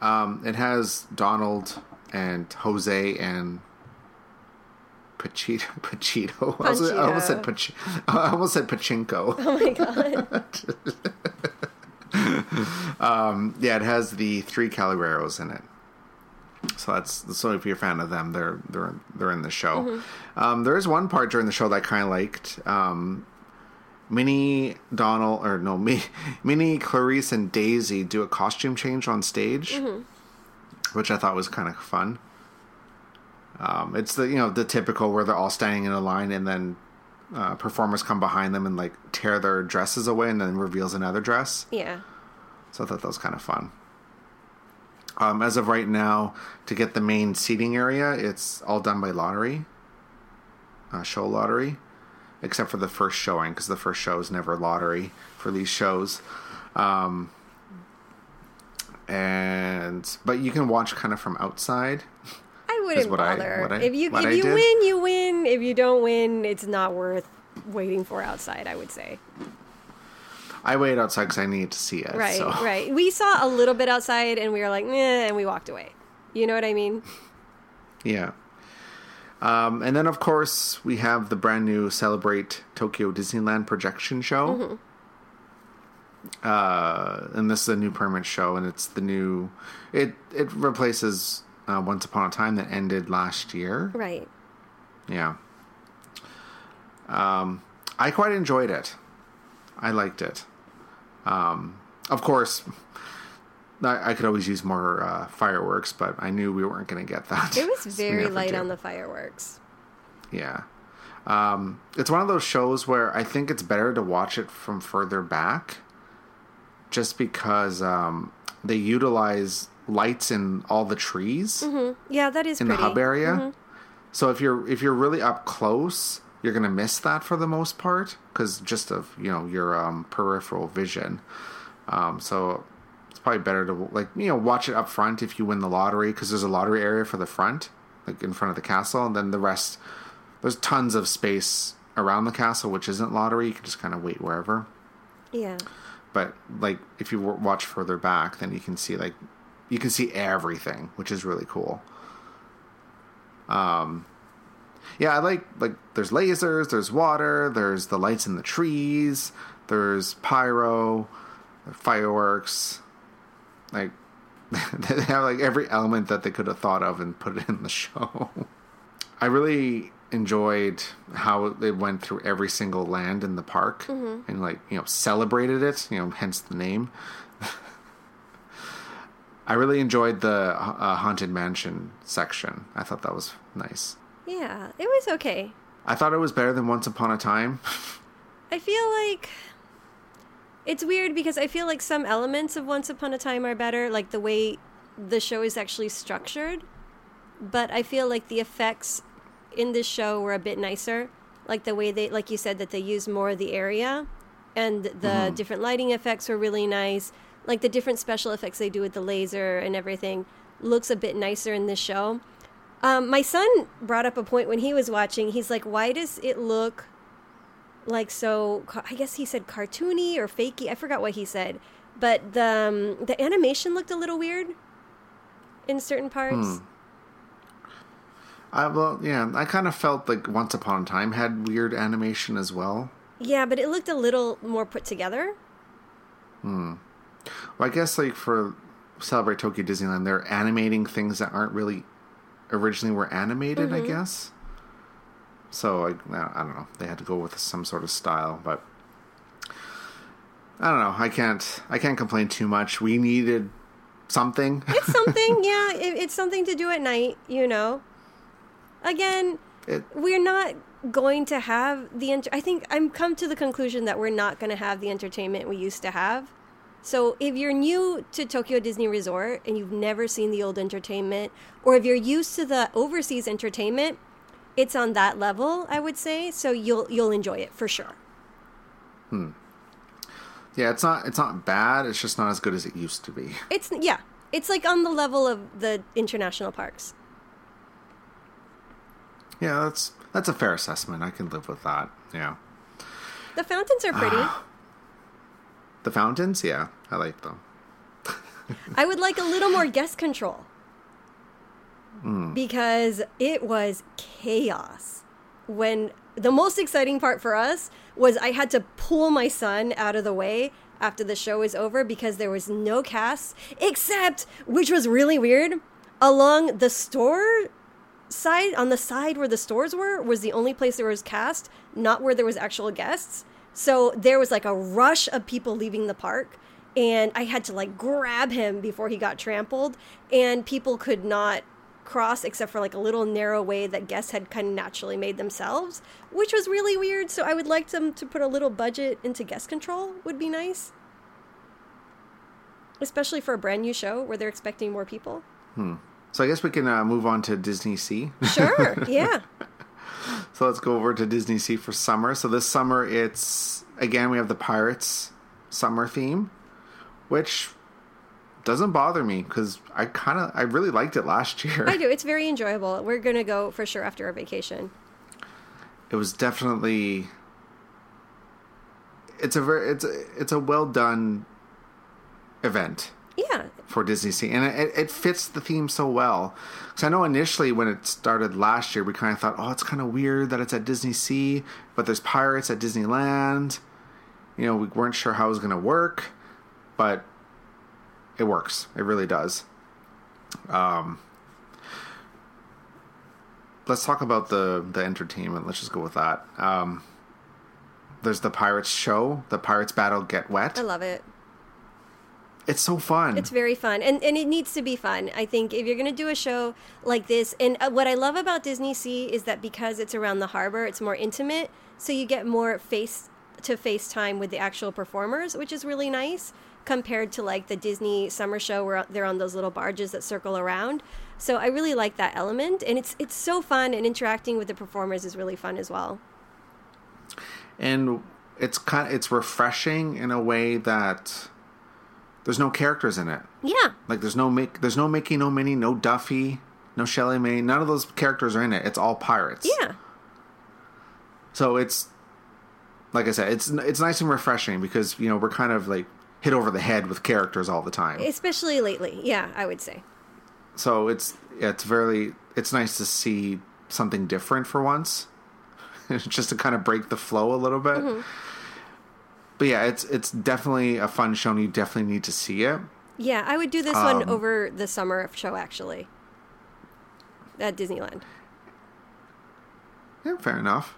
Um, it has Donald and Jose and Pachito. Pachito. I almost- I almost said Pach- I almost said Pachinko. Oh my god. Yeah, it has the three Caballeros in it. So that's so if you're a fan of them, they're they're they're in the show. Um, there is one part during the show that I kind of liked. Um, Minnie, Donald, or no, me, Minnie, Clarice, and Daisy do a costume change on stage, which I thought was kind of fun. Um, it's the you know the typical where they're all standing in a line and then uh, performers come behind them and like tear their dresses away and then reveals another dress. Yeah. So I thought that was kind of fun. Um, as of right now, to get the main seating area, it's all done by lottery, uh, show lottery, except for the first showing because the first show is never lottery for these shows. Um, and but you can watch kind of from outside. I wouldn't I- bother. what I- if you if I you win, you win. If you don't win, it's not worth waiting for outside. I would say. I waited outside because I needed to see it. Right, so. right. We saw a little bit outside, and we were like, "Meh," and we walked away. You know what I mean? Yeah. Um, and then, of course, we have the brand new Celebrate Tokyo Disneyland projection show. Uh, and this is a new permanent show, and it's the new. It it replaces uh, Once Upon a Time that ended last year. Right. Yeah. Um, I quite enjoyed it. I liked it. Um, of course, I, I could always use more uh, fireworks, but I knew we weren't going to get that. It was very light do. on the fireworks. Yeah. Um, it's one of those shows where I think it's better to watch it from further back just because um, they utilize lights in all the trees Yeah, that is in pretty. the hub area. So if you're if you're really up close, you're going to miss that for the most part cuz just of, you know, your um, peripheral vision. Um, so it's probably better to like, you know, watch it up front if you win the lottery cuz there's a lottery area for the front, like in front of the castle and then the rest there's tons of space around the castle which isn't lottery. You can just kind of wait wherever. Yeah. But like if you w- watch further back, then you can see like you can see everything, which is really cool. Um, yeah, I like like there's lasers, there's water, there's the lights in the trees, there's pyro, fireworks, like they have like every element that they could have thought of and put it in the show. I really enjoyed how they went through every single land in the park and like you know celebrated it you know hence the name. I really enjoyed the uh, haunted mansion section. I thought that was nice Yeah, it was okay. i thought it was better than once upon a time I feel like it's weird because I feel like some elements of Once Upon a Time are better, like the way the show is actually structured. But I feel like the effects in this show were a bit nicer. Like the way they, like you said, that they use more of the area and the mm-hmm. different lighting effects were really nice. Like the different special effects they do with the laser and everything looks a bit nicer in this show. Um, my son brought up a point when he was watching. He's like, why does it look like so I guess he said cartoony or fakey. I forgot what he said. But the um, the animation looked a little weird. in certain parts. I well, yeah, I kind of felt like Once Upon a Time had weird animation as well. Yeah, but it looked a little more put together. Hmm. Well, I guess like for Celebrate Tokyo Disneyland, they're animating things that aren't really originally were animated. I mm-hmm. guess. So I, I don't know. They had to go with some sort of style, but I don't know. I can't. I can't complain too much. We needed something. It's something, yeah, it, it's something to do at night, you know. Again, It, we're not going to have the I think I'm come to the conclusion that we're not going to have the entertainment we used to have. So if you're new to Tokyo Disney Resort and you've never seen the old entertainment or if you're used to the overseas entertainment, it's on that level, I would say. So you'll you'll enjoy it for sure. Hmm. yeah, it's not. It's not bad. It's just not as good as it used to be. It's yeah, it's like on the level of the international parks. Yeah, that's that's a fair assessment. I can live with that. Yeah. The fountains are pretty. The fountains, yeah, I like them. I would like a little more guest control. Hmm. Because it was chaos. When the most exciting part for us was I had to pull my son out of the way after the show was over because there was no cast except which was really weird along the store side on the side where the stores were was the only place there was cast not where there was actual guests so there was like a rush of people leaving the park and i had to like grab him before he got trampled and people could not cross except for like a little narrow way that guests had kind of naturally made themselves which was really weird. So i would like them to put a little budget into guest control would be nice. Especially for a brand new show where they're expecting more people. Hmm. So I guess we can uh, move on to Disney Sea. sure. Yeah so let's go over to Disney Sea for summer. So this summer, it's again we have the Pirates summer theme, which doesn't bother me because I kind of I really liked it last year. I do. It's very enjoyable. We're gonna go for sure after our vacation. it was definitely it's a very it's a, it's a well done event Yeah, for Disney Sea, and it, it fits the theme so well. Because I know initially when it started last year, we kind of thought, oh, it's kind of weird that it's at Disney Sea, but there's pirates at Disneyland. You know, we weren't sure how it was going to work, but it works. It really does. Um, let's talk about the the entertainment. Let's just go with that. Um, there's the Pirates show, the Pirates Battle Get Wet. I love it. It's so fun. It's very fun, and and it needs to be fun. I think if you're gonna do a show like this, and uh, what I love about Disney Sea is that because it's around the harbor, it's more intimate, so you get more face to face time with the actual performers, which is really nice compared to like the Disney summer show where they're on those little barges that circle around. So I really like that element, and it's it's so fun, and interacting with the performers is really fun as well. and it's kind of, it's refreshing in a way that there's no characters in it. Yeah, Like there's no Mick, there's no Mickey, no Minnie, no Duffy, no ShellieMay. None of those characters are in it. It's all pirates. yeah. So it's like I said, it's it's nice and refreshing because you know we're kind of like hit over the head with characters all the time. Especially lately, yeah, I would say. so it's it's very it's nice to see something different for once, just to kind of break the flow a little bit. Mm-hmm. But yeah, it's it's definitely a fun show, and you definitely need to see it. Yeah, I would do this Um, one over the summer show actually. At Disneyland. Yeah, fair enough.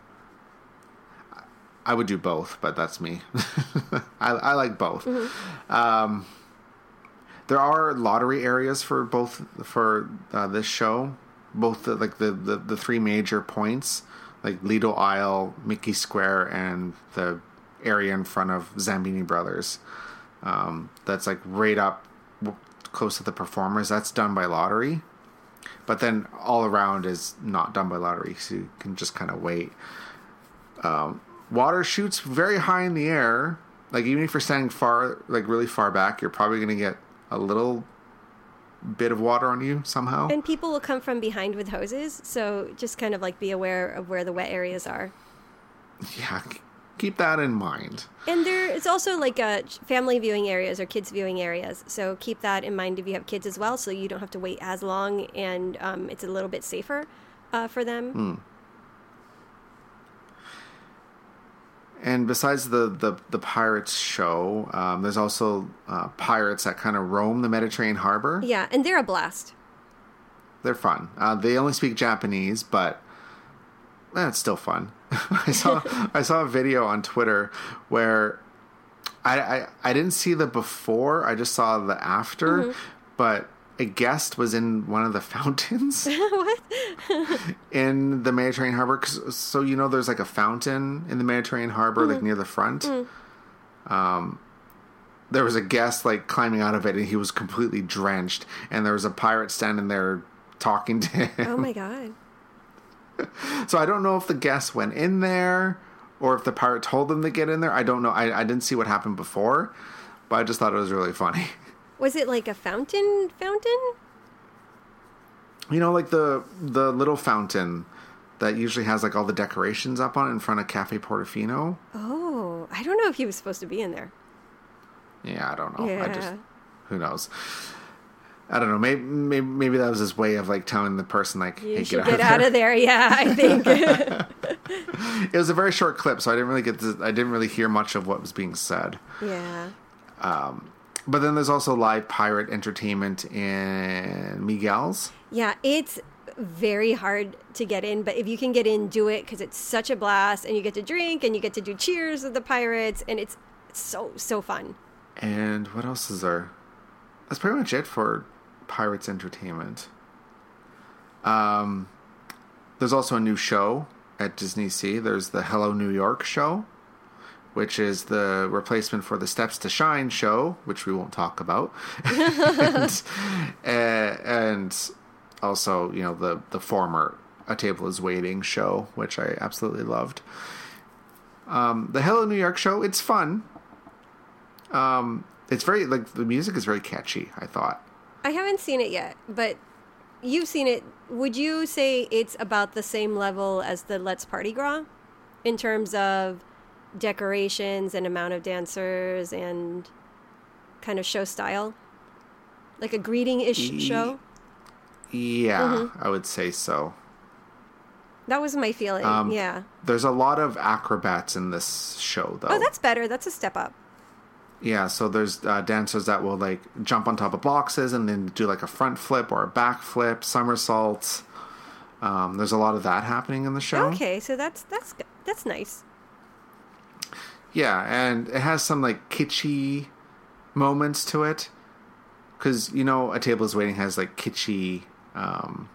I would do both, but that's me. I, I like both. Um, there are lottery areas for both for uh, this show. Both the, like the, the the three major points, like Lido Isle, Mickey Square, and the area in front of Zambini Brothers. Um, that's like right up close to the performers. That's done by lottery but then all around is not done by lottery, so you can just kind of wait. Um, water shoots very high in the air. Like even if you're standing far, like really far back, you're probably going to get a little bit of water on you somehow. And people will come from behind with hoses, so just kind of like be aware of where the wet areas are. yeah, keep that in mind. And there is also like a family viewing areas or kids viewing areas. So keep that in mind if you have kids as well, so you don't have to wait as long and um, it's a little bit safer uh, for them. Mm. And besides the, the, the pirates show, um, there's also uh, pirates that kind of roam the Mediterranean harbor. Yeah, and they're a blast. They're fun. Uh, they only speak Japanese, but it's still fun. I saw I saw a video on Twitter where I, I, I didn't see the before. I just saw the after, mm-hmm. but a guest was in one of the fountains. what? in the Mediterranean harbor. So you know, there's like a fountain in the Mediterranean harbor, mm-hmm. like near the front. Mm-hmm. Um, there was a guest like climbing out of it, and he was completely drenched. And there was a pirate standing there talking to him. Oh my god! so I don't know if the guests went in there or if the pirate told them to get in there. I don't know. I, I didn't see what happened before, but I just thought it was really funny. Was it like a fountain? Fountain? You know, like the the little fountain that usually has like all the decorations up on it in front of Cafe Portofino. Oh, I don't know if he was supposed to be in there. Yeah, I don't know. Yeah. I just who knows. I don't know. Maybe, maybe, maybe that was his way of like telling the person like, you "Hey, get, out, get of out, of there." Yeah, I think it was a very short clip, so I didn't really get. To, I didn't really hear much of what was being said. Yeah. Um, but then there's also live pirate entertainment in Miguel's. Yeah, it's very hard to get in, but if you can get in, do it because it's such a blast, and you get to drink and you get to do cheers with the pirates, and it's so so fun. And what else is there? That's pretty much it for Pirates Entertainment. Um, there's also a new show at Disney Sea. There's the Hello New York show, which is the replacement for the Steps to Shine show, which we won't talk about, and, uh, and also you know the the former A Table Is Waiting show, which I absolutely loved. Um, the Hello New York show, it's fun. Um, it's very like the music is very catchy. I thought. I haven't seen it yet, but you've seen it. Would you say it's about the same level as the Let's Party Gras in terms of decorations and amount of dancers and kind of show style? Like a greeting ish e- show? Yeah, mm-hmm. I would say so. That was my feeling. Um, yeah. There's a lot of acrobats in this show, though. Oh, that's better. That's a step up. Yeah, so there's uh, dancers that will like jump on top of boxes and then do like a front flip or a back flip, somersaults. Um, there's a lot of that happening in the show. Okay, so that's that's that's nice. Yeah, and it has some like kitschy moments to it, because you know, a table is waiting has like kitschy. Um,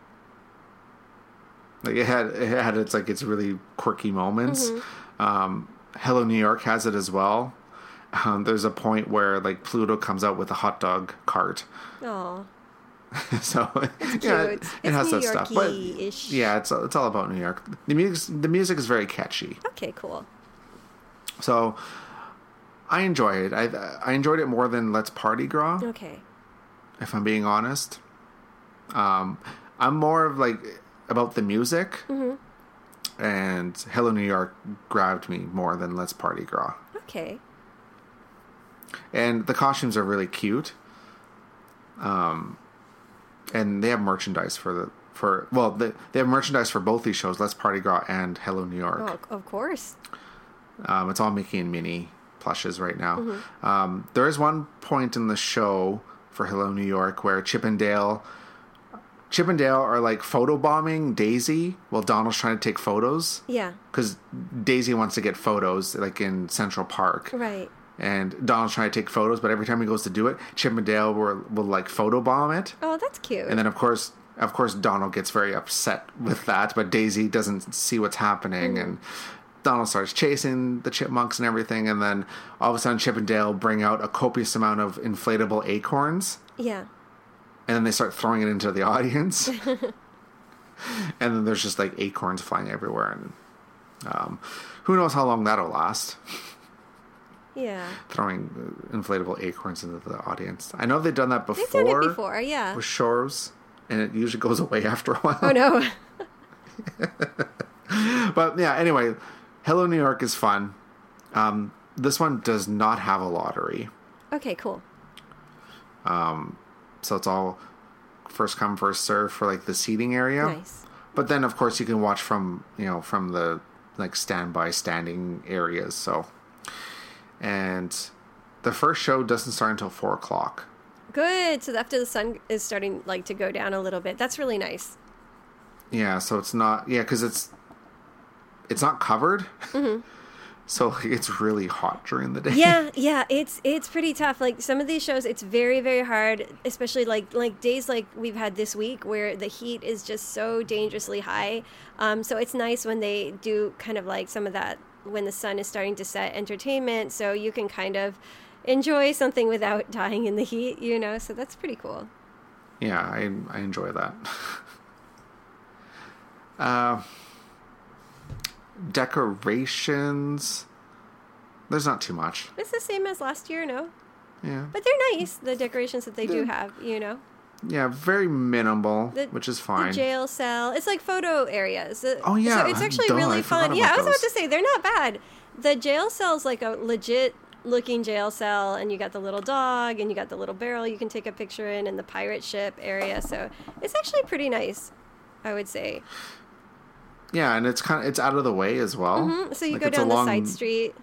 like it had it had its like its really quirky moments. Mm-hmm. Um, Hello New York has it as well um, there's a point where like Pluto comes out with a hot dog cart. Oh. so yeah, it, it has New that stuff. But yeah, it's it's all about New York. The music the music is very catchy. Okay, cool. So I enjoy it. I I enjoyed it more than Let's Party Gras. Okay. If I'm being honest, um, I'm more of like about the music. Mm-hmm. And Hello New York grabbed me more than Let's Party Gras. Okay and the costumes are really cute. Um, and they have merchandise for the for well they they have merchandise for both these shows. Let's Party Gras and Hello New York. Oh, of course. Um, it's all Mickey and Minnie plushes right now. Mm-hmm. Um, there is one point in the show for Hello New York where Chip and Dale. Chip and Dale are like photobombing Daisy while Donald's trying to take photos. Yeah. Because Daisy wants to get photos like in Central Park. Right and Donald's trying to take photos, but every time he goes to do it, Chip and Dale will, will like photobomb it. Oh, that's cute. And then of course, of course, Donald gets very upset with that, but Daisy doesn't see what's happening, mm. and Donald starts chasing the chipmunks and everything, and then all of a sudden, Chip and Dale bring out a copious amount of inflatable acorns. Yeah. And then they start throwing it into the audience. and then there's just like acorns flying everywhere, and um, who knows how long that'll last. Yeah. Throwing inflatable acorns into the audience. I know they've done that before. They've done it before, yeah. With shows, and it usually goes away after a while. Oh no. but yeah, anyway, Hello New York is fun. Um, This one does not have a lottery, Okay, cool. Um, so it's all first come first serve for like the seating area. Nice. But then, of course, you can watch from you know from the like standby standing areas. So, and the first show doesn't start until four o'clock. Good. So after the sun is starting like to go down a little bit, that's really nice. Yeah, so it's not yeah because it's it's not covered. so like, it's really hot during the day. yeah yeah it's it's pretty tough like some of these shows it's very very hard especially like like days like we've had this week where the heat is just so dangerously high um, so it's nice when they do kind of like some of that when the sun is starting to set entertainment so you can kind of enjoy something without dying in the heat you know so that's pretty cool Yeah, I I enjoy that. uh, decorations. There's not too much. it's the same as last year no Yeah, but they're nice the decorations that they do have you know yeah, very minimal, The- which is fine. the jail cell. It's like photo areas. Oh, yeah. so it's actually Duh, really forgot fun. Yeah, I was about to say they're not bad. The jail cell's like a legit looking jail cell, and you got the little dog, and you got the little barrel you can take a picture in, and the pirate ship area. So it's actually pretty nice, I would say. yeah, and it's kind of it's out of the way as well. Mhm. So you Like, go down the long- side street.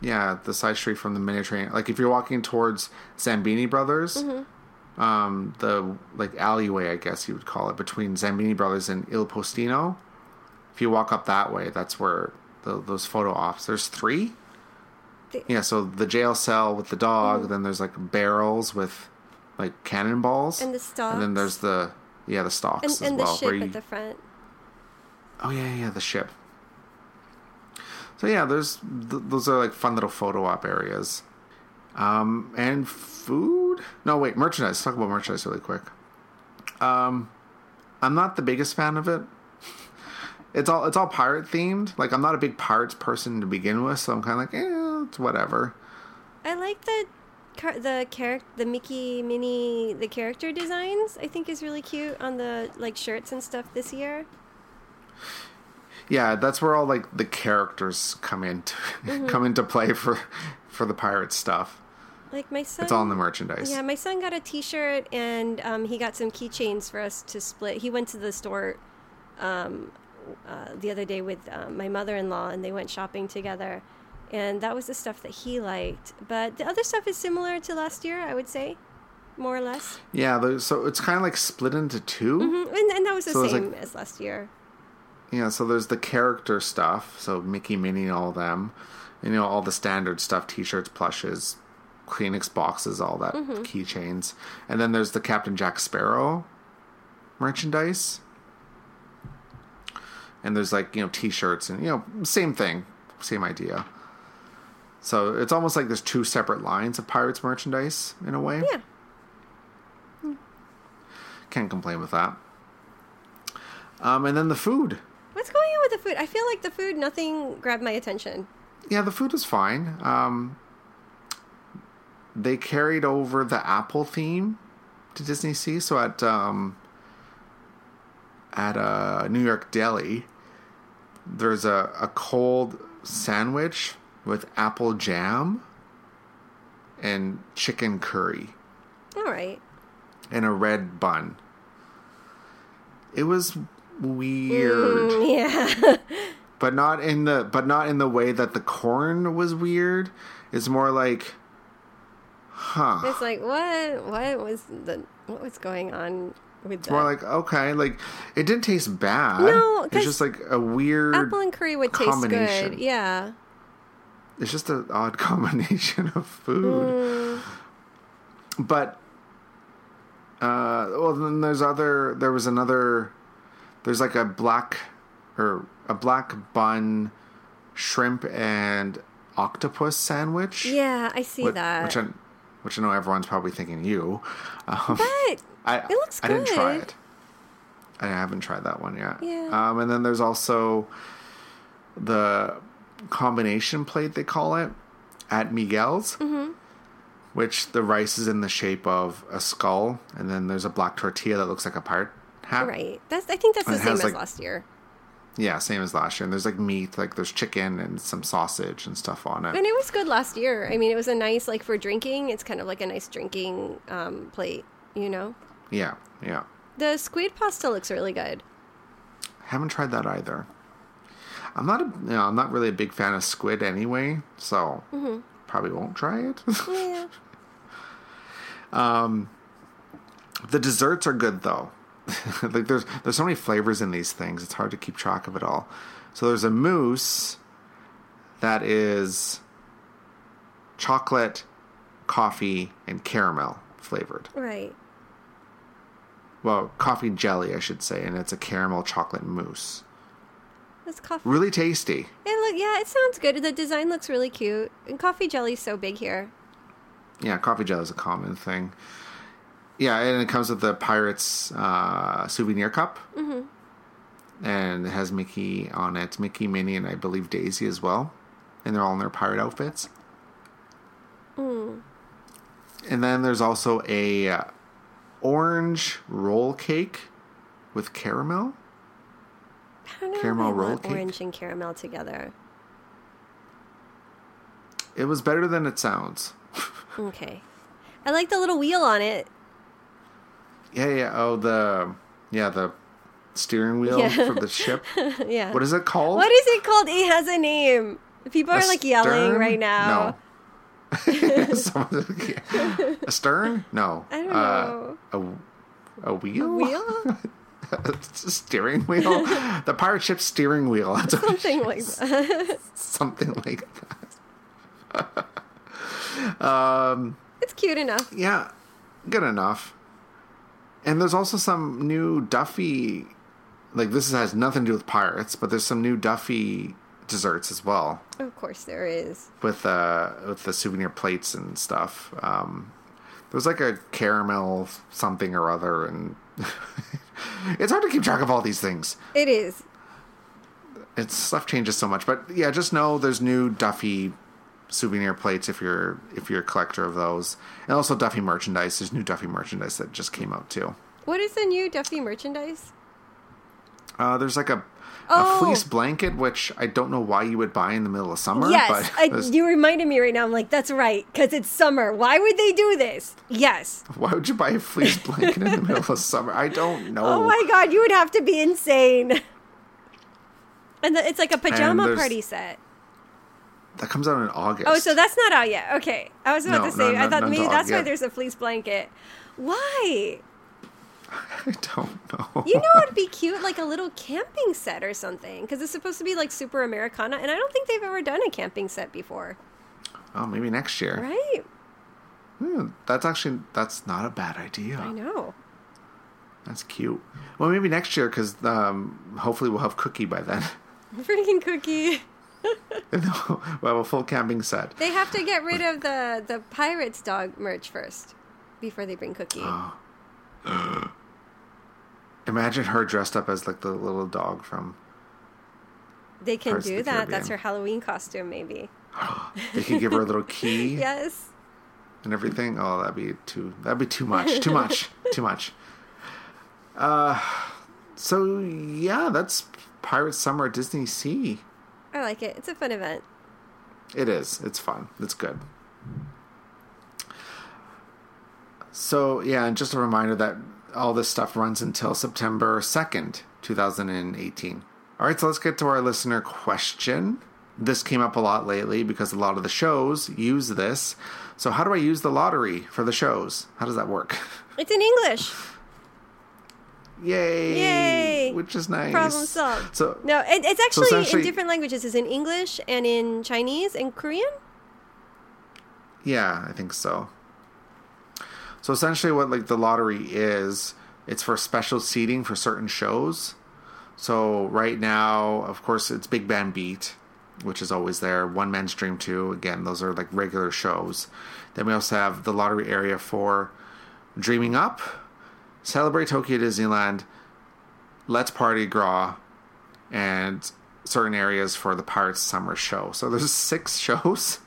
Yeah, the side street from the mini train. Like if you're walking towards Zambini Brothers, Mm-hmm. Um, the like alleyway, I guess you would call it, between Zambini Brothers and Il Postino. If you walk up that way, that's where the, those photo ops. There's three. The- Yeah, so the jail cell with the dog. Then there's like barrels with like cannonballs, And the stocks. and then there's the yeah the stalks And, as and the well. ship you, at the front. Oh yeah, yeah, the ship. So yeah, there's th- those are like fun little photo op areas, um, and food. No, wait, merchandise. Let's talk about merchandise really quick. Um, I'm not the biggest fan of it. It's all it's all pirate themed. Like I'm not a big pirates person to begin with, so I'm kind of like, eh, it's whatever. I like the car- the character, the Mickey Minnie, the character designs. I think is really cute on the like shirts and stuff this year. Yeah, that's where all like the characters come into come into play for for the pirate stuff. Like my son. It's all in the merchandise. Yeah, my son got a T-shirt and um, he got some keychains for us to split. He went to the store um, uh, the other day with um, my mother-in-law, and they went shopping together. And that was the stuff that he liked. But the other stuff is similar to last year, I would say, more or less. Yeah, so it's kind of like split into 2 Mhm, And, and that was the So same like- as last year. Yeah, so there's the character stuff, so Mickey, Minnie, all of them. You know, all the standard stuff, t-shirts, plushes, Kleenex boxes, all that, keychains. And then there's the Captain Jack Sparrow merchandise. And there's like, you know, t-shirts and, you know, same thing, same idea. So it's almost like there's two separate lines of Pirates merchandise in a way. Yeah. Can't complain with that. Um, and then the food. What's going on with the food? I feel like the food, nothing grabbed my attention. Yeah, the food was fine. Um, they carried over the Apple theme to Disney Sea. So at um, at uh, New York Deli, there's a, a cold sandwich with apple jam and chicken curry All right. and a red bun. It was weird. Mm, yeah. but not in the but not in the way that the corn was weird. It's more like, huh? it's like what? What was the? What was going on with It's that? more like okay, like it didn't taste bad. No, it's just like a weird. Apple and curry would taste good. Yeah. It's just an odd combination of food. Mm, But uh, well, then there's other. There was another. There's like a black or a black bun, shrimp and octopus sandwich. yeah, I see that. Which I, which I know everyone's probably thinking you. Um, but I, It looks good. I didn't try it. I haven't tried that one yet. Yeah. Um, and then there's also the combination plate they call it at Miguel's, Mm-hmm. which the rice is in the shape of a skull, and then there's a black tortilla that looks like a pirate hat. right, that's I think that's the same as like- last year. Yeah, same as last year. And there's like meat, like there's chicken and some sausage and stuff on it. And it was good last year. I mean, it was a nice like for drinking. It's kind of like a nice drinking um, plate, you know. Yeah, yeah. The squid pasta looks really good. Haven't tried that either. I'm not a, you know, I'm not really a big fan of squid anyway, so probably won't try it. Yeah. um, the desserts are good though. like there's there's so many flavors in these things. It's hard to keep track of it all. So there's a mousse that is chocolate, coffee, and caramel flavored. Right. Well, coffee jelly, I should say, and it's a caramel chocolate mousse. That's coffee. Really tasty. It look yeah, it sounds good. The design looks really cute. And coffee jelly's so big here. Yeah, coffee jelly is a common thing. Yeah, and it comes with the Pirates uh, souvenir cup. Mm-hmm. And it has Mickey on it. Mickey, Minnie, and I believe Daisy as well. And they're all in their pirate outfits. Mm. And then there's also a uh, orange roll cake with caramel. I don't know. Caramel roll cake? Orange and caramel together. It was better than it sounds. Okay. I like the little wheel on it. Yeah, yeah. Oh, the yeah the steering wheel Yeah. for the ship. yeah. What is it called? What is it called? It has a name. People A are like yelling right now. No. A stern? No. I don't Uh, a, a wheel? A wheel? A steering wheel. the pirate ship steering wheel. That's Something like that. Something like that. um, it's cute enough. yeah, good enough. And there's also some new Duffy. Like this has nothing to do with pirates, but there's some new Duffy desserts as well. Of course there is. with uh with the souvenir plates and stuff. Um, there was like a caramel something or other, and it's hard to keep track of all these things. It is. It's stuff changes so much, but yeah, just know there's new Duffy souvenir plates if you're if you're a collector of those, and also Duffy merchandise. There's new Duffy merchandise that just came out too. What is the new Duffy merchandise? Uh, there's like a. Oh. A fleece blanket, which I don't know why you would buy in the middle of summer. yes, but I, you reminded me right now. I'm like, that's right, because it's summer. Why would they do this? Yes. why would you buy a fleece blanket in the middle of summer? I don't know. Oh my god, you would have to be insane. And the, it's like a pajama party set. That comes out in August. Oh, so that's not out yet. Okay, I was about No, to say. no, I no, thought maybe that's why yet. there's a fleece blanket. Why? I don't know. You know, it'd be cute, like a little camping set or something, because it's supposed to be like super Americana, and I don't think they've ever done a camping set before, Oh, maybe next year. right? Hmm, that's actually that's not a bad idea. I know. That's cute. Well, maybe next year because um, hopefully we'll have Cookie by then. Freaking cookie. we'll have a full camping set. They have to get rid of the the pirates dog merch first before they bring Cookie. Imagine her dressed up as like the little dog from. they can do the that. That's her Halloween costume, maybe. They could give her a little key Yes. and everything. Oh, that'd be too. That'd be too much. Too much. too much. Uh, so yeah, that's Pirate Summer at Disney Sea. I like it. It's a fun event. It is. It's fun. It's good. So, yeah, and just a reminder that all this stuff runs until September 2nd, 2018. All right, so let's get to our listener question. This came up a lot lately because a lot of the shows use this. So, how do I use the lottery for the shows? How does that work? It's in English. Yay! Yay! Which is nice. Problem solved. So, No, it, it's actually in different languages. It's in English and in Chinese and Korean. Yeah, I think so. So essentially, what like the lottery is, it's for special seating for certain shows. So right now, of course, it's Big Band Beat, which is always there. One Man's Dream Two, again, those are like regular shows. Then we also have the lottery area for Dreaming Up, Celebrate Tokyo Disneyland, Let's Party Gras, and certain areas for the Pirates Summer Show. So there's six shows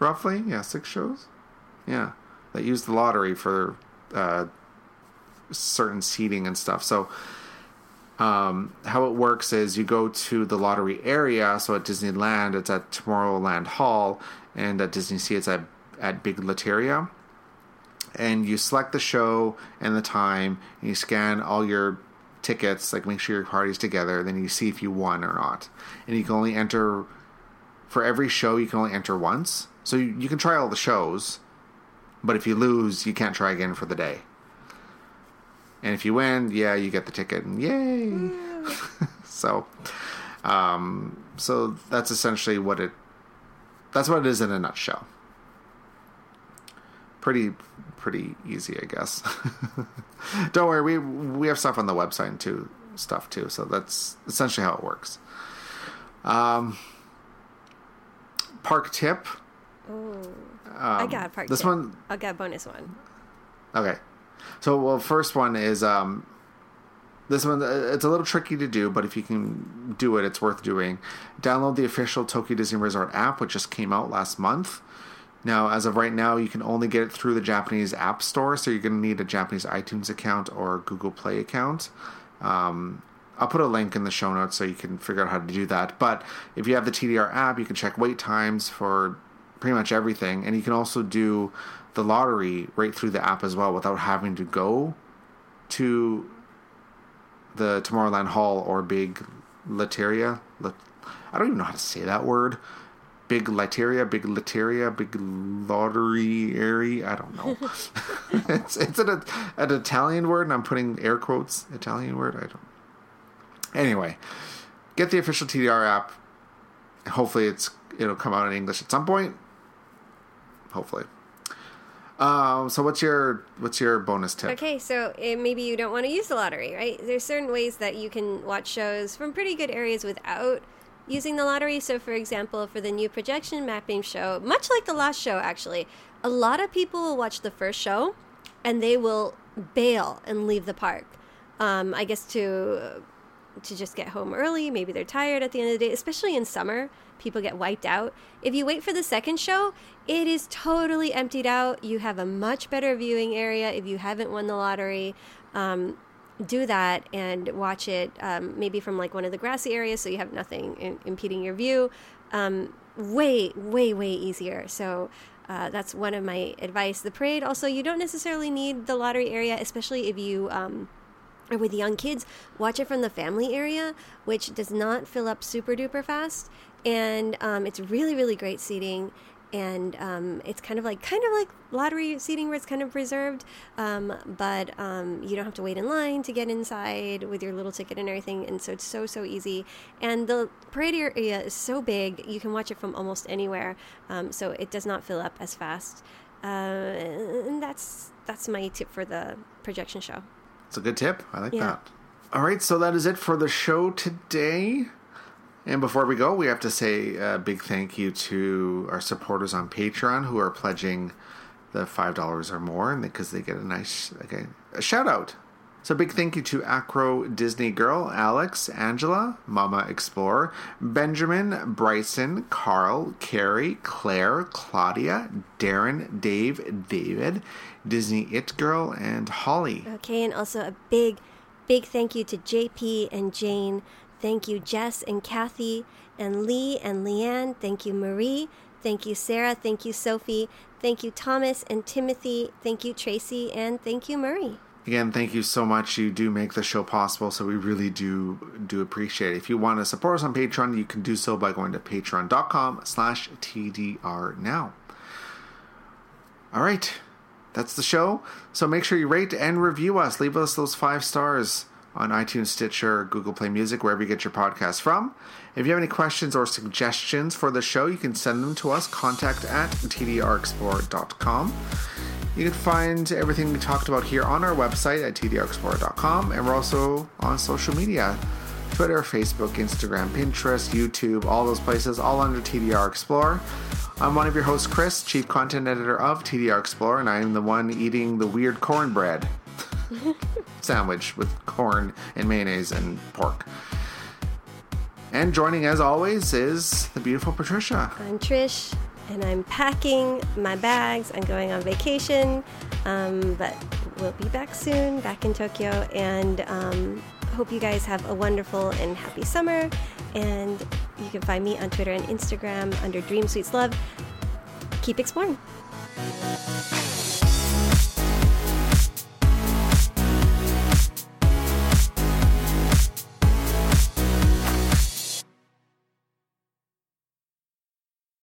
roughly yeah six shows yeah that use the lottery for uh certain seating and stuff so um, how it works is you go to the lottery area. So at Disneyland, it's at Tomorrowland Hall, and at Disney Sea, it's at at Biglietteria. And you select the show and the time, and you scan all your tickets, like make sure your party's together. Then you see if you won or not, and you can only enter for every show. You can only enter once, so you, you can try all the shows, but if you lose, you can't try again for the day. And if you win, yeah, you get the ticket, and yay! so, um, so that's essentially what it. That's what it is in a nutshell. Pretty, pretty easy, I guess. Don't worry, we we have stuff on the website too, stuff too. So that's essentially how it works. Um, park tip. Oh I got. Um, this tip. one- I got bonus one. Okay. So, well, first one is um, this one. uh, It's a little tricky to do, but if you can do it, it's worth doing. Download the official Tokyo Disney Resort app, which just came out last month. Now, as of right now, you can only get it through the Japanese App Store, so you're going to need a Japanese iTunes account or Google Play account. Um, I'll put a link in the show notes so you can figure out how to do that. But if you have the TDR app, you can check wait times for pretty much everything, and you can also do the lottery right through the app as well without having to go to the Tomorrowland Hall or Big Lateria. I don't even know how to say that word. Big Lateria, Big Lateria, Big Lottery area. I don't know. it's it's an, an Italian word, and I'm putting air quotes Italian word. I don't. Anyway, get the official TDR app. Hopefully, it's it'll come out in English at some point. Hopefully. Um, so what's your what's your bonus tip? Okay, so uh, maybe you don't want to use the lottery, right? There's certain ways that you can watch shows from pretty good areas without using the lottery. So, for example, for the new projection mapping show, much like the last show, actually, a lot of people will watch the first show and they will bail and leave the park. Um, I guess to to just get home early. Maybe they're tired at the end of the day, especially in summer. People get wiped out. If you wait for the second show, it is totally emptied out. You have a much better viewing area if you haven't won the lottery. Um, do that and watch it um, maybe from like one of the grassy areas so you have nothing in- impeding your view. Um, way, way, way easier. So uh, that's one of my advice. The parade also, you don't necessarily need the lottery area, especially if you. Um, or with young kids, watch it from the family area, which does not fill up super duper fast, and um, it's really really great seating, and um, it's kind of like kind of like lottery seating where it's kind of reserved, um, but um, you don't have to wait in line to get inside with your little ticket and everything, and so it's so so easy. And the parade area is so big, you can watch it from almost anywhere, um, so it does not fill up as fast. Uh, and that's that's my tip for the projection show. It's a good tip. I like Yeah. that. All right, so that is it for the show today. And before we go, we have to say a big thank you to our supporters on Patreon who are pledging the five dollars or more, and because they get a nice okay a shout out. So big thank you to Acro Disney Girl, Alex, Angela, Mama Explorer, Benjamin, Bryson, Carl, Carrie, Claire, Claudia, Darren, Dave, David, Disney It Girl, and Holly. Okay, and also a big, big thank you to JP and Jane. Thank you, Jess and Kathy, and Lee and Leanne. Thank you, Marie. Thank you, Sarah. Thank you, Sophie. Thank you, Thomas and Timothy. Thank you, Tracy. And thank you, Murray. Again, thank you so much. You do make the show possible, so we really do do appreciate it. If you want to support us on Patreon, you can do so by going to patreon.com slash TDR now. All right, that's the show. So make sure you rate and review us. Leave us those five stars on iTunes, Stitcher, Google Play Music, wherever you get your podcast from. If you have any questions or suggestions for the show, you can send them to us. Contact at tdrexplorer.com. You can find everything we talked about here on our website at tdrexplorer.com, and we're also on social media Twitter, Facebook, Instagram, Pinterest, YouTube, all those places, all under TDR Explorer. I'm one of your hosts, Chris, Chief Content Editor of TDR Explorer, and I am the one eating the weird cornbread sandwich with corn and mayonnaise and pork. And joining, as always, is the beautiful Patricia. I'm Trish, and I'm packing my bags. I'm going on vacation, um, but we'll be back soon, back in Tokyo, and um, hope you guys have a wonderful and happy summer. And you can find me on Twitter and Instagram under Dream Sweets Love. Keep exploring.